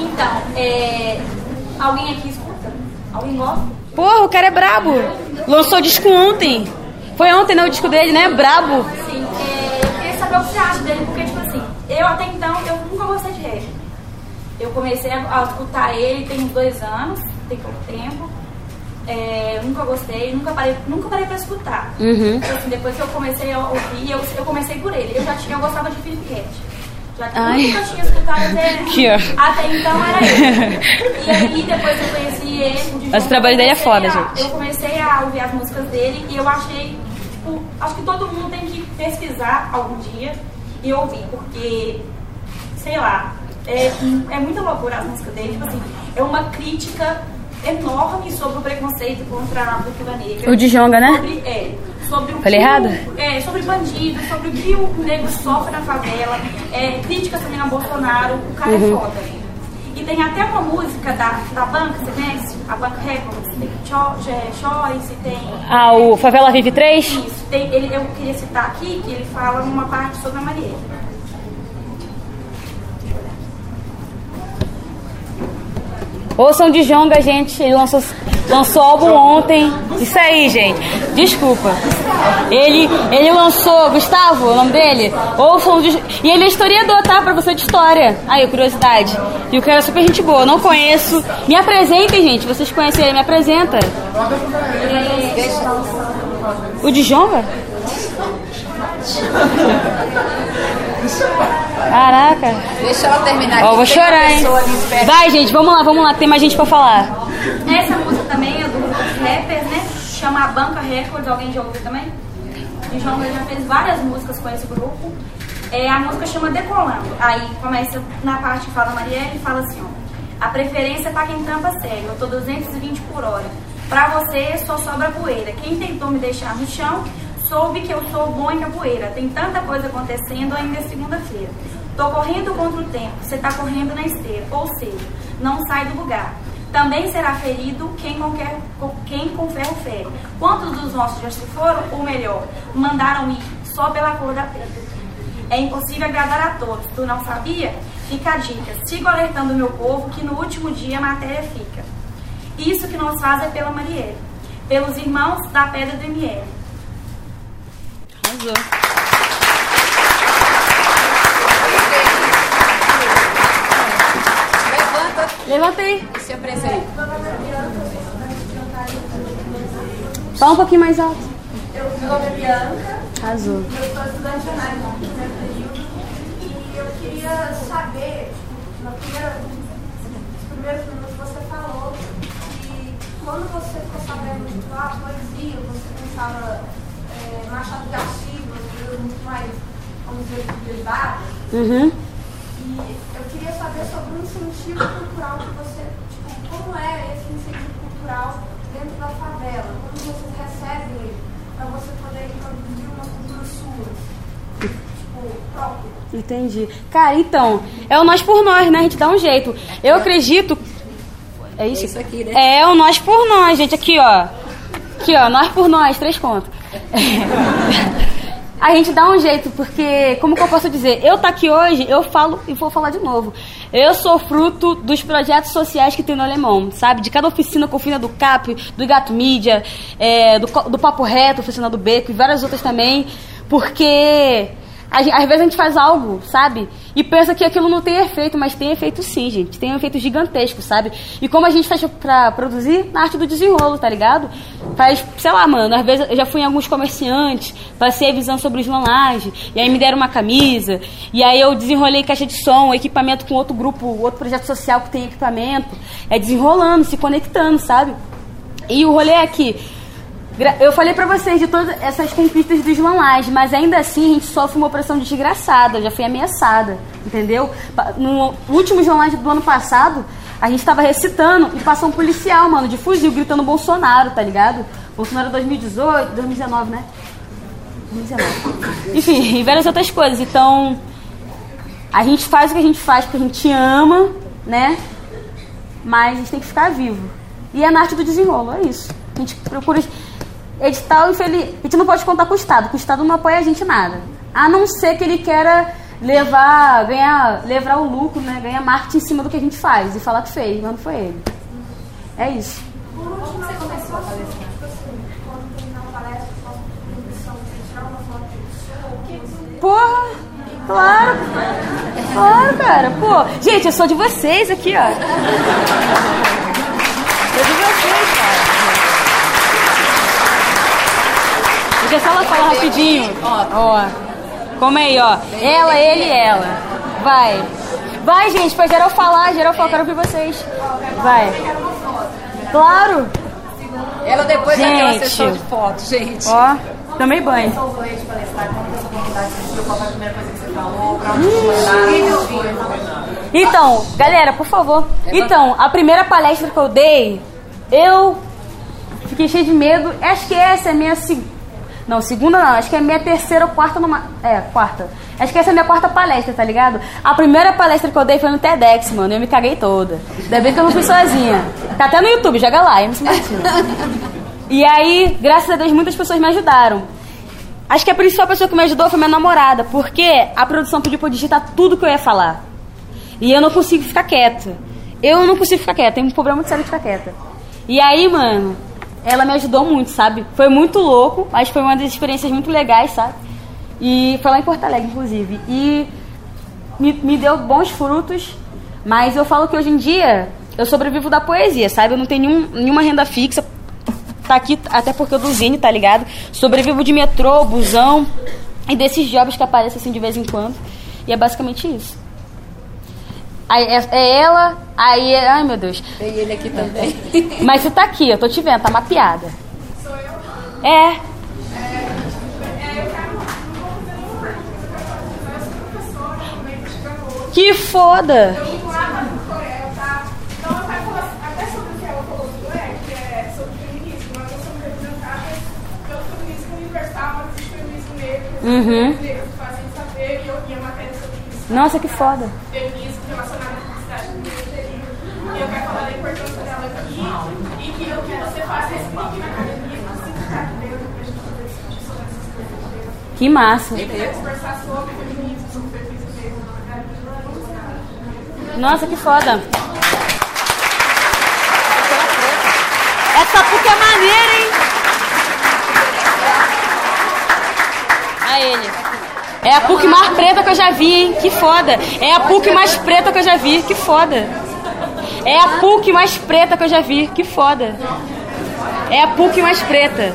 Então, é, alguém aqui escuta? Alguém gosta? Porra, o cara é brabo. Lançou disco ontem. Foi ontem, né? O disco dele, né? Brabo. Sim, é, eu queria saber o que você acha dele, porque, tipo assim, eu até então, eu nunca gostei de rap. Eu comecei a, a escutar ele tem uns dois anos, tem pouco tempo. É, eu nunca gostei, nunca parei, nunca parei pra escutar. Uhum. Então, assim, depois que eu comecei a ouvir, eu, eu comecei por ele. Eu já tinha, eu gostava de Felipe Ret. Já Ai. nunca tinha escutado até, Aqui, ó. até então era ele. E aí depois eu conheci ele. Mas o trabalho dele é foda, a- gente. Eu comecei a ouvir as músicas dele e eu achei, tipo, acho que todo mundo tem que pesquisar algum dia e ouvir, porque, sei lá, é, é muita loucura as músicas dele, tipo assim, é uma crítica enorme sobre o preconceito contra a cultura negra. O Djonga, né? Sobre, é, sobre o Falei que errado? É, sobre bandido, sobre o que o negro sofre na favela, é, críticas também a Bolsonaro, o cara Uhum. é foda. E tem até uma música da, da banca, você conhece? A banca Records, tem Cho- é, Choice, tem. Ah, o Favela Vive 3? Isso, tem, ele, eu queria citar aqui que ele fala uma parte sobre a Marielle. Ouçam de Jonga, gente. Ele lançou, lançou álbum ontem. Isso aí, gente. Desculpa. Ele, ele lançou, Gustavo, o nome dele? Ouçam de E ele é historiador, tá? Professor de história. Aí, curiosidade. E o cara é super gente boa. Não conheço. Me apresentem, gente. Vocês conhecem ele? Me apresenta. O de Caraca. Deixa ela terminar Ó, aqui, vou chorar, hein? Vai, gente, vamos lá, vamos lá. Tem mais gente pra falar. Essa música também é do rappers, né? Chama a Banca Records, alguém já ouviu também? E João já fez várias músicas com esse grupo. É, a música chama Decolando. Aí começa na parte que fala Marielle e fala assim, ó. A preferência é pra quem tampa sério. Eu tô 220 por hora. Pra você só sobra poeira. Quem tentou me deixar no chão, soube que eu sou bom em capoeira. Tem tanta coisa acontecendo ainda é segunda-feira. Tô correndo contra o tempo, você tá correndo na esteira. Ou seja, não sai do lugar. Também será ferido quem com, quer- com- quem com ferro fere. Quantos dos nossos já se foram, ou melhor, mandaram ir só pela cor da pele? É impossível agradar a todos. Tu não sabia? Fica a dica. Sigo alertando o meu povo que no último dia a matéria fica. Isso que nós faz é pela Marielle. Pelos irmãos da Pedra do ML. Arrasou. Levanta. Levantei. Se apresenta. Fala um pouquinho mais alto. Eu, meu nome é Bianca. Arrasou. Eu sou estudante de análise no primeiro período. E eu queria saber, no primeiro, nos primeiros minutos você falou que quando você ficou sabendo de estudar poesia, você pensava é, Machado de Assis, coisas muito mais, vamos dizer, civilizadas. Uhum. E eu queria saber sobre o incentivo cultural que você, tipo, como é esse incentivo cultural dentro da favela? Como vocês recebem ele para você poder introduzir uma cultura sua, tipo, própria? Entendi. Cara, então, é o nós por nós, né? A gente dá um jeito. Eu acredito. É isso? É isso aqui, né? É o nós por nós, gente. Aqui, ó. Aqui, ó. Nós por nós, três contos. A gente dá um jeito, porque, como que eu posso dizer? Eu tá aqui hoje, eu falo e vou falar de novo. Eu sou fruto dos projetos sociais que tem no Alemão, sabe? De cada oficina, com oficina do CAP, do Gato Mídia, é, do, do Papo Reto, oficina do Beco e várias outras também, porque às vezes a gente faz algo, sabe? E pensa que aquilo não tem efeito, mas tem efeito sim, gente. Tem um efeito gigantesco, sabe? E como a gente faz pra produzir? Na arte do desenrolo, tá ligado? Faz, sei lá, mano, às vezes eu já fui em alguns comerciantes, passei a visão sobre os Lanlage, e aí me deram uma camisa, e aí eu desenrolei caixa de som, equipamento com outro grupo, outro projeto social que tem equipamento. É desenrolando, se conectando, sabe? E o rolê é que Eu falei pra vocês de todas essas conquistas dos Lanlage, mas ainda assim a gente sofre uma opressão desgraçada. Já fui ameaçada, entendeu? No último Lanlage do ano passado, a gente tava recitando e passou um policial, mano, de fuzil, gritando Bolsonaro, tá ligado? Bolsonaro 2018, 2019, né? 2019. Enfim, e várias outras coisas. Então, a gente faz o que a gente faz porque a gente ama, né? Mas a gente tem que ficar vivo. E é na arte do desenrolo, é isso. A gente procura edital infeliz. A gente não pode contar com o Estado, o Estado não apoia a gente nada. A não ser que ele queira levar, ganhar, levar o lucro, né? Ganhar marketing em cima do que a gente faz e falar que fez, mas não foi ele. É isso. Por último, você começou a palestra, Porra! Claro! Claro, cara. Pô, gente, eu sou de vocês aqui, ó. Sou de vocês, cara. Deixa só ela falar rapidinho. Ó. Como aí, ó. Ela, ele e ela. Vai. Vai, gente, pra geral falar, geral falar, quero ouvir vocês. Vai. Claro. Ela depois vai ter uma Gente. sessão de fotos, gente. Ó, tomei banho. Lá, Então, galera, por favor. Então, a primeira palestra que eu dei, eu fiquei cheio de medo. Acho que essa é a minha, se- Não, segunda não. Acho que é minha terceira ou quarta numa. É, quarta. Acho que essa é a minha quarta palestra, tá ligado? A primeira palestra que eu dei foi no TEDx, mano. Eu me caguei toda. Ainda bem que eu não fui sozinha. Tá até no YouTube, joga lá, MC Martina. E aí, graças a Deus, muitas pessoas me ajudaram. Acho que a principal pessoa que me ajudou foi minha namorada, porque a produção pediu pra eu digitar tudo que eu ia falar. E eu não consigo ficar quieta. Eu não consigo ficar quieta, tenho um problema muito sério de ficar quieta. E aí, mano, ela me ajudou muito, sabe? Foi muito louco, mas foi uma das experiências muito legais, sabe? E foi lá em Porto Alegre, inclusive. E me, me deu bons frutos, mas eu falo que hoje em dia eu sobrevivo da poesia, sabe? Eu não tenho nenhum, nenhuma renda fixa. Tá aqui até porque eu do Zine, tá ligado? Sobrevivo de metrô, busão e desses jobs que aparecem assim de vez em quando. E é basicamente isso. Aí é, é ela, aí é. Ai meu Deus. Tem ele aqui também. Mas você tá aqui, eu tô te vendo, tá mapeada. Sou eu? É. Que foda! Eu vim lá do Coreia, tá? Então eu quero falar até sobre o que ela falou do Coreia, que é sobre feminismo. Nós somos representadas pelo feminismo universal, mas existe feminismo negro, Uhum. que fazem saber, e eu. Nossa, que foda. Feminismo relacionado à publicidade. E eu quero falar da importância dela aqui e que o que você faz explique na academia, no sindicato dentro, pra gente poder discutir sobre essas coisas. Que massa. E quiser conversar sobre feminismo, sobre feminismo lá. Nossa, que foda. Essa PUC é maneira, hein? A ele. É a PUC mais preta que eu já vi, hein? Que foda. É a PUC mais preta que eu já vi. Que foda. É a PUC mais preta que eu já vi. Que foda. É a PUC mais preta.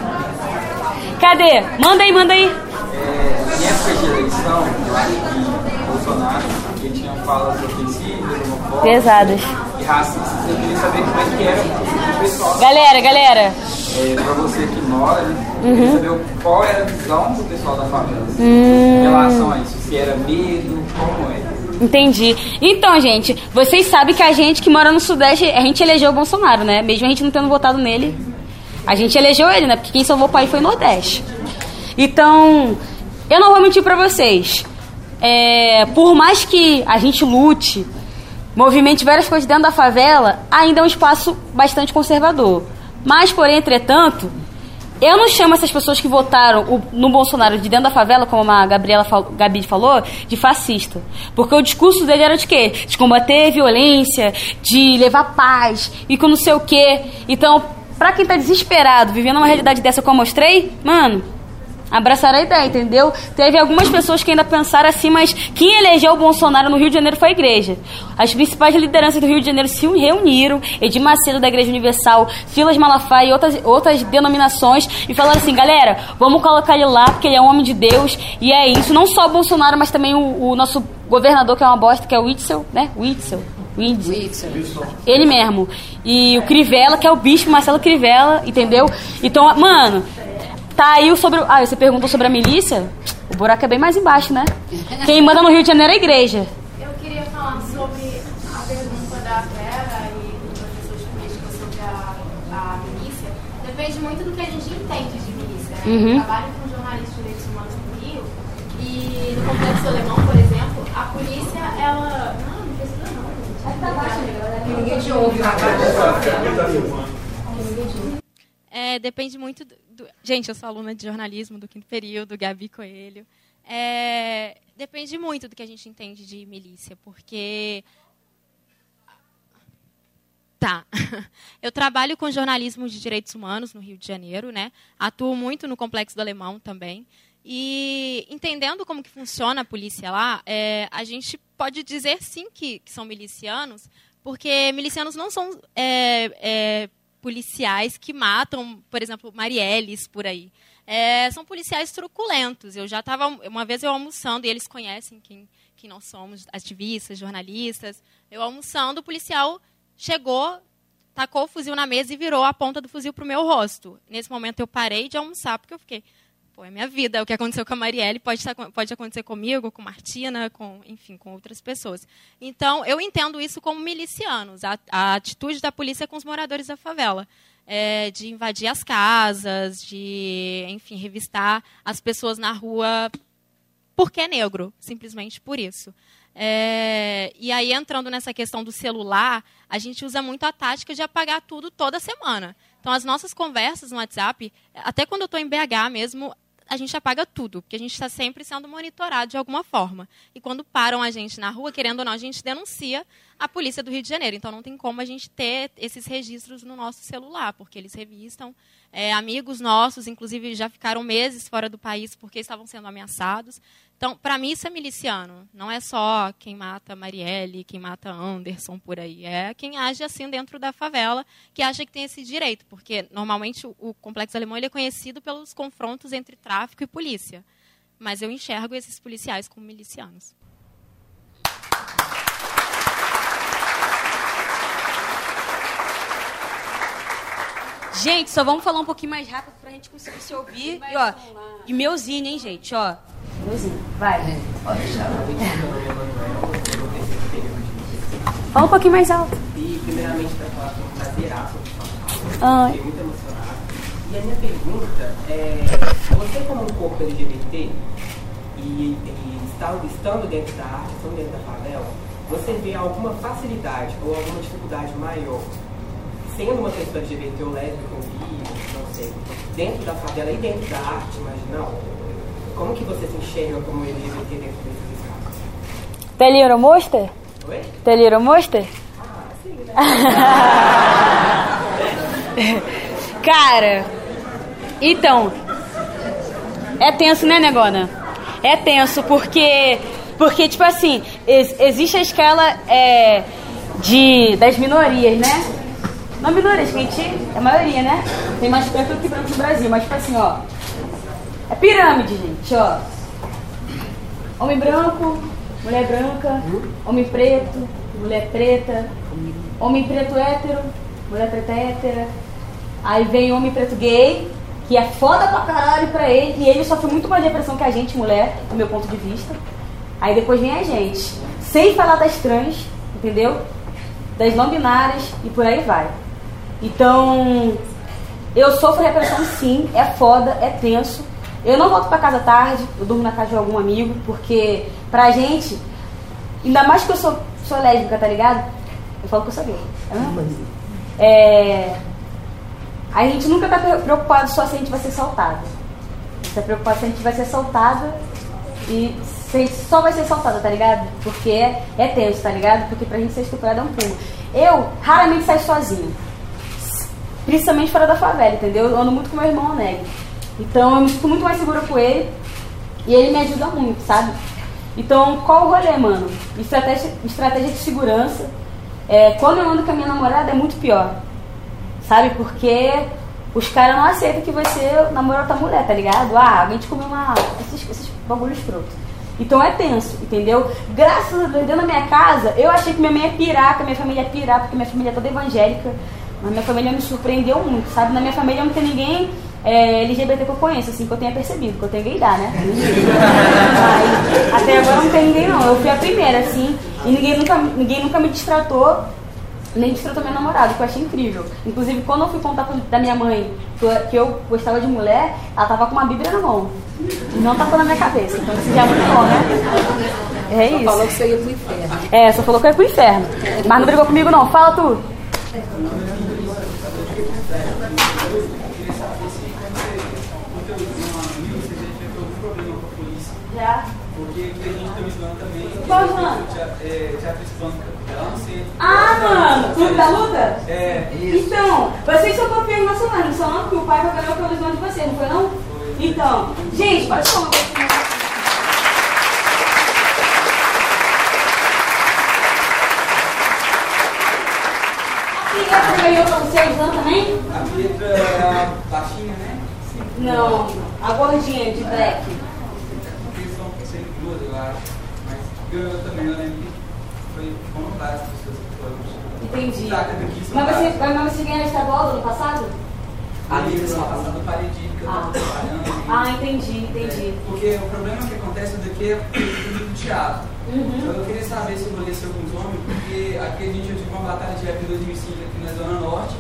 Cadê? Manda aí, manda aí. Em época de eleição, eu acho que Bolsonaro ele tinha falas ofensivas, homofóbicas Pesadas. e racistas. Eu queria saber como é que era o pessoal. Galera, galera. É, pra você que mora, Uhum. saber qual era a visão do pessoal da favela assim, Hum. em relação a isso. Se era medo, como é. Entendi. Então, gente, vocês sabem que a gente que mora no Sudeste, a gente elegeu o Bolsonaro, né? Mesmo a gente não tendo votado nele, a gente elegeu ele, né? Porque quem salvou o país foi o Nordeste. Então, eu não vou mentir pra vocês. É, por mais que a gente lute, movimente várias coisas dentro da favela, ainda é um espaço bastante conservador. Mas, porém, entretanto, eu não chamo essas pessoas que votaram no Bolsonaro de dentro da favela, como a Gabriela fal- Gabi falou, de fascista. Porque o discurso dele era de quê? De combater violência, de levar paz e com não sei o quê. Então, pra quem tá desesperado, vivendo uma realidade dessa como eu mostrei, mano, abraçaram a ideia, entendeu? Teve algumas pessoas que ainda pensaram assim, mas quem elegeu o Bolsonaro no Rio de Janeiro foi a igreja. As principais lideranças do Rio de Janeiro se reuniram, Edir Macedo da Igreja Universal, Silas Malafaia e outras, outras denominações, e falaram assim, galera, vamos colocar ele lá porque ele é um homem de Deus, e é isso. Não só o Bolsonaro, mas também o, o nosso governador, que é uma bosta, que é o Witzel, né? Witzel. Witzel. Ele mesmo. E o Crivella, que é o bispo Marcelo Crivella, entendeu? Então, mano, Tá aí o sobre. Ah, você perguntou sobre a milícia? O buraco é bem mais embaixo, né? Quem manda no Rio de Janeiro é a igreja. Eu queria falar sobre a pergunta da Vera e do professor de política sobre a, a milícia. Depende muito do que a gente entende de milícia. Né? Uhum. Eu trabalho com jornalistas de direitos humanos no Rio e no Complexo Alemão, por exemplo, a polícia, ela... Não, não precisa não. gente. Tá baixo, Ninguém te ouve lá. É, depende muito do, do- Gente, eu sou aluna de jornalismo do quinto período, Gabi Coelho. É, depende muito do que a gente entende de milícia, porque. Tá. Eu trabalho com jornalismo de direitos humanos no Rio de Janeiro, né? Atuo muito no Complexo do Alemão também. E entendendo como que funciona a polícia lá, é, a gente pode dizer sim que, que são milicianos, porque milicianos não são é, é, policiais que matam, por exemplo, Marielles por aí. É, são policiais truculentos. Eu já estava uma vez eu almoçando e eles conhecem quem, quem nós somos, ativistas, jornalistas. Eu almoçando, o policial chegou, tacou o fuzil na mesa e virou a ponta do fuzil pro meu rosto. Nesse momento eu parei de almoçar porque eu fiquei, é minha vida. O que aconteceu com a Marielle pode, estar- pode acontecer comigo, com Martina, com, enfim, com outras pessoas. Então, eu entendo isso como milicianos, a, a atitude da polícia com os moradores da favela. é, de invadir as casas, de, enfim, revistar as pessoas na rua porque é negro, simplesmente por isso. É, e aí, entrando nessa questão do celular, a gente usa muito a tática de apagar tudo toda semana. Então, as nossas conversas no WhatsApp, até quando eu estou em BH mesmo, a gente apaga tudo, porque a gente está sempre sendo monitorado de alguma forma. E quando param a gente na rua, querendo ou não, a gente denuncia a polícia do Rio de Janeiro. Então não tem como a gente ter esses registros no nosso celular, porque eles revistam. É, amigos nossos, inclusive, já ficaram meses fora do país porque estavam sendo ameaçados. Então, para mim, isso é miliciano. Não é só quem mata Marielle, quem mata Anderson por aí. É quem age assim dentro da favela, que acha que tem esse direito. Porque, normalmente, o, o Complexo Alemão é conhecido pelos confrontos entre tráfico e polícia. Mas eu enxergo esses policiais como milicianos. Gente, só vamos falar um pouquinho mais rápido pra gente conseguir se ouvir. E, ó, e meuzinho, hein, gente, ó. Meuzinho, vai. Fala um pouquinho mais alto. E, primeiramente, para falar com um prazeraço Ai. Fiquei muito emocionado. E a minha pergunta é: você, como um corpo LGBT e, e está, estando dentro da arte, estando dentro da favela, você vê alguma facilidade ou alguma dificuldade maior sendo uma pessoa LGBT ou lésbica ou bi, não sei, dentro da favela e dentro da arte marginal? Como que você se enxerga como LGBT dentro desses espaços? Teliro Monster? Oi? Teliro Monster? Cara, então, é tenso, né, Negona? É tenso porque, porque tipo assim, ex- existe a escala é, de, das minorias, né? Não que a gente é a maioria, né? Tem mais preto do que branco no Brasil, mas tipo assim, ó. É pirâmide, gente, ó. Homem branco, mulher branca, homem preto, mulher preta, homem preto hétero, mulher preta hétera. Aí vem homem preto gay, que é foda pra caralho pra ele, e ele sofre muito mais depressão que a gente, mulher, do meu ponto de vista. Aí depois vem a gente. Sem falar das trans, entendeu? Das não binárias e por aí vai. Então, eu sofro repressão sim, é foda, é tenso. Eu não volto pra casa tarde, eu durmo na casa de algum amigo, porque pra gente, ainda mais que eu sou, sou lésbica, tá ligado? Eu falo que eu sou gay, é a coisa. A gente nunca tá pre- preocupado só se a gente vai ser assaltado. A gente tá preocupado se a gente vai ser assaltada e se a gente só vai ser assaltada, tá ligado? Porque é, é tenso, tá ligado? Porque pra gente ser estuprada é um pulo. Eu raramente saio sozinha. Principalmente fora da favela, entendeu? Eu ando muito com meu irmão negro. Então eu me sinto muito mais segura com ele e ele me ajuda muito, sabe? Então, qual o rolê, mano? Estratégia, estratégia de segurança. É, quando eu ando com a minha namorada é muito pior. Sabe? Porque os caras não aceitam que você namora outra mulher, tá ligado? Ah, alguém te comeu uma. Esses, esses bagulhos escrotos. Então é tenso, entendeu? Graças a Deus, dentro da minha casa, eu achei que minha mãe ia pirar, que a minha família ia pirar, porque minha família é toda evangélica. Mas minha família me surpreendeu muito, sabe? Na minha família não tem ninguém é, LGBT que eu conheço, assim, que eu tenha percebido, que eu tenho gaydar, né? Mas até agora não tem ninguém não. Eu fui a primeira, assim, e ninguém nunca, ninguém nunca me destratou, nem destratou meu namorado, que eu achei incrível. Inclusive, quando eu fui contar da minha mãe que eu, que eu gostava de mulher, ela tava com uma bíblia na mão. E não tacou na minha cabeça. Então isso já é muito bom, né? É isso. falou que você ia pro inferno. É, só falou que eu ia pro inferno. Mas não brigou comigo não. Fala tu. Já. Porque tem gente tá me também. Qual? É, teatro hispânico, dança. Ah, mano, Clube da Luta? É. Então, vocês são campeões nacionais, não são não? Porque o pai vai ganhar o de vocês, não foi não? Então, gente, pode falar uma coisa A Pietra ganhou pra vocês não também? A Pietra é a baixinha, né? Não, a gordinha de black. Eles são duas, eu acho. Mas ganhou também, eu lembro que foi voluntário as pessoas que foram. Entendi. Tá, teve aqui, Mas você, mas você ganhou estadual do ano passado? Ali eles estão passando paredinha que eu Ah. tava trabalhando. Ah, entendi, entendi. Porque o problema que acontece daqui é tudo do teatro. Uhum. Então eu queria saber se eu rolê com os homens, porque aqui a gente eu tive uma batalha de rap em 2005 aqui na Zona Norte,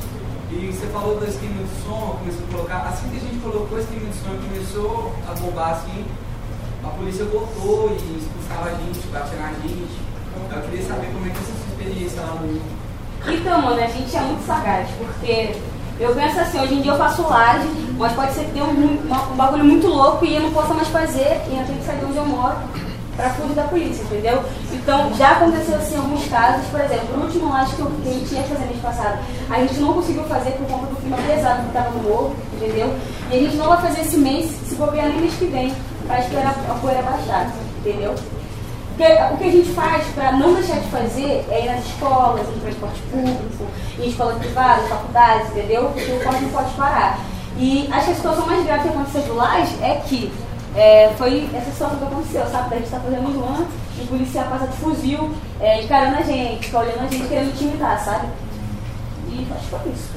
E você falou do esquema de som, começou a colocar. Assim que a gente colocou o esquema de som e começou a bombar assim, a polícia voltou e expulsava a gente, batia na gente. Eu queria saber como é que é essa sua experiência lá no. Então, mano, a gente é muito sagaz, porque eu penso assim, hoje em dia eu faço live, mas pode ser que tenha um, um, um bagulho muito louco e eu não possa mais fazer, e eu tenho que sair de onde eu moro pra fugir da polícia, entendeu? Então, já aconteceu assim alguns casos, por exemplo, no último live que, eu, que a gente ia fazer mês passado, a gente não conseguiu fazer por conta do clima pesado que estava no morro, entendeu? E a gente não vai fazer esse mês, se bobear nem mês que vem, pra esperar a poeira baixar, entendeu? O que a gente faz para não deixar de fazer é ir nas escolas, em transporte público, em escolas privadas, faculdades, entendeu? Porque o corte não pode parar. E acho que a situação mais grave que aconteceu do Laje é que é, foi essa situação que aconteceu, sabe? Da gente tá fazendo um run, o policial passa de fuzil, é, encarando a gente, fica olhando a gente, querendo intimidar, sabe? E acho que foi isso.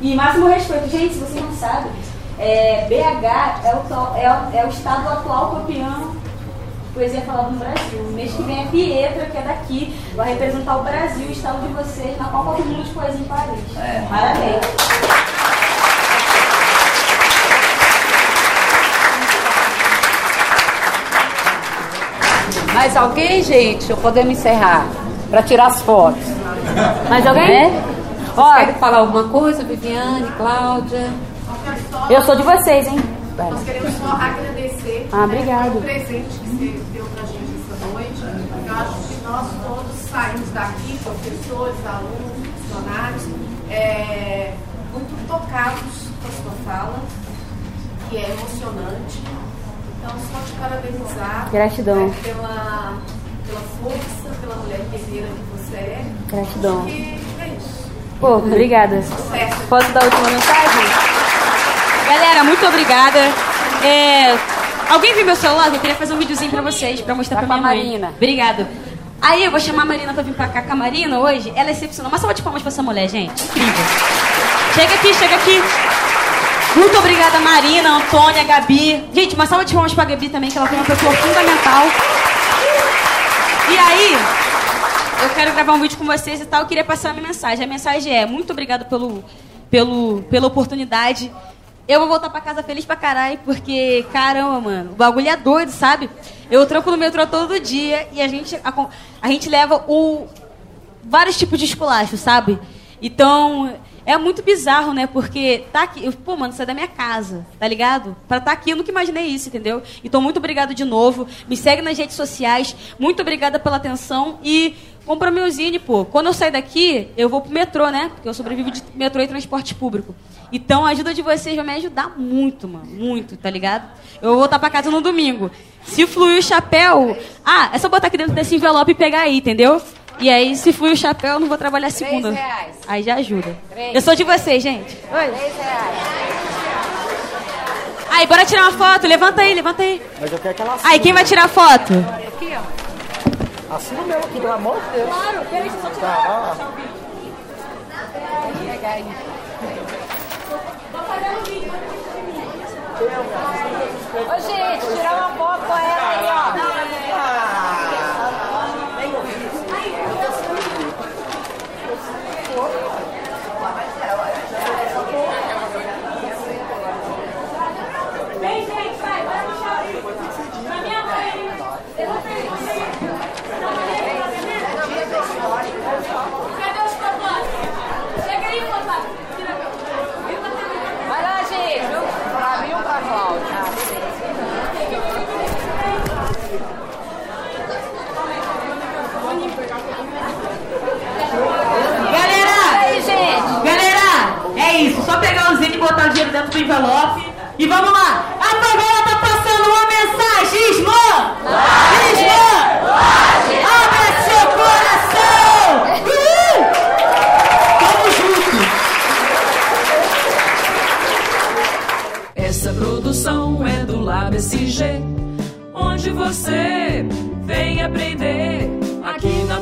E máximo respeito. Gente, se você não sabe, é, BH é o, é, é o estado atual campeão poesia falada no Brasil. Mês que vem é Pietra, que é daqui, vai representar o Brasil, o estado de vocês, na Copa do Mundo de Poesia em Paris. É. Parabéns. Mais alguém, gente? Ou podemos encerrar? Para tirar as fotos. Mais alguém? É? Ó, quer falar alguma coisa, Viviane, Cláudia? Eu sou de vocês, hein? Nós queremos só agradecer ah, obrigado. o presente que você deu pra gente essa noite. Eu acho que nós todos saímos daqui, professores, alunos, funcionários, é, muito tocados com a sua fala, que é emocionante. Então, só te parabenizar Gratidão. Né, pela, pela força, pela mulher guerreira que você é. Gratidão. E é isso. Pô, obrigada. Sucesso. Posso dar a última mensagem? Galera, muito obrigada. É, alguém viu meu celular? Eu queria fazer um videozinho pra vocês, pra mostrar tá pra minha mãe. Marina. Obrigado. Aí eu vou chamar a Marina pra vir pra cá com a Marina hoje. Ela é excepcional. Mas salva de palmas pra essa mulher, gente. Incrível. Chega aqui, chega aqui. Muito obrigada, Marina, Antônia, Gabi. Gente, uma salva de palmas pra Gabi também, que ela foi uma pessoa fundamental. E aí, eu quero gravar um vídeo com vocês e tal. Eu queria passar a minha mensagem. A mensagem é: muito obrigado pelo, pelo, pela oportunidade. Eu vou voltar pra casa feliz pra caralho, porque, caramba, mano, o bagulho é doido, sabe? Eu troco no metrô todo dia e a gente, a, a gente leva o, vários tipos de esculacho, sabe? Então, é muito bizarro, né? Porque tá aqui. Pô, mano, sai é da minha casa, tá ligado? Pra tá aqui, eu nunca imaginei isso, entendeu? Então, muito obrigado de novo. Me segue nas redes sociais. Muito obrigada pela atenção. E compra meu zine, pô. Quando eu sair daqui, eu vou pro metrô, né? Porque eu sobrevivo de metrô e transporte público. Então a ajuda de vocês vai me ajudar muito, mano. Muito, tá ligado? Eu vou voltar pra casa no domingo. Se fluir o chapéu. Ah, é só botar aqui dentro desse envelope e pegar aí, entendeu? E aí, se fluir o chapéu, eu não vou trabalhar segunda. reais. Aí já ajuda. Eu sou de vocês, gente. Oi. Três reais. Aí, bora tirar uma foto. Levanta aí, levanta aí. Mas eu quero que ela Aí, quem vai tirar foto? Aqui, ó. Assina mesmo aqui, pelo amor de Deus. Claro, peraí, deixa eu só tirar. Tá, Vou pegar aí. Ô, gente, tirar uma foto com ela aí, ó. Vem, gente, vai, vai puxar aí. Pra minha mãe. Eu vou Cadê os fotógrafos? Chega aí, fotógrafo. Vai lá, gente. Pra mim ou pra Cláudia? Galera! aí, gente. Galera, é isso. Só pegar o zine e botar o dinheiro dentro do envelope. E vamos lá. A favela tá passando uma mensagem. Ismã! Ismã! Abra seu coração! Uhul! Tamo junto. Essa produção é do Lab SG, onde você vem aprender aqui na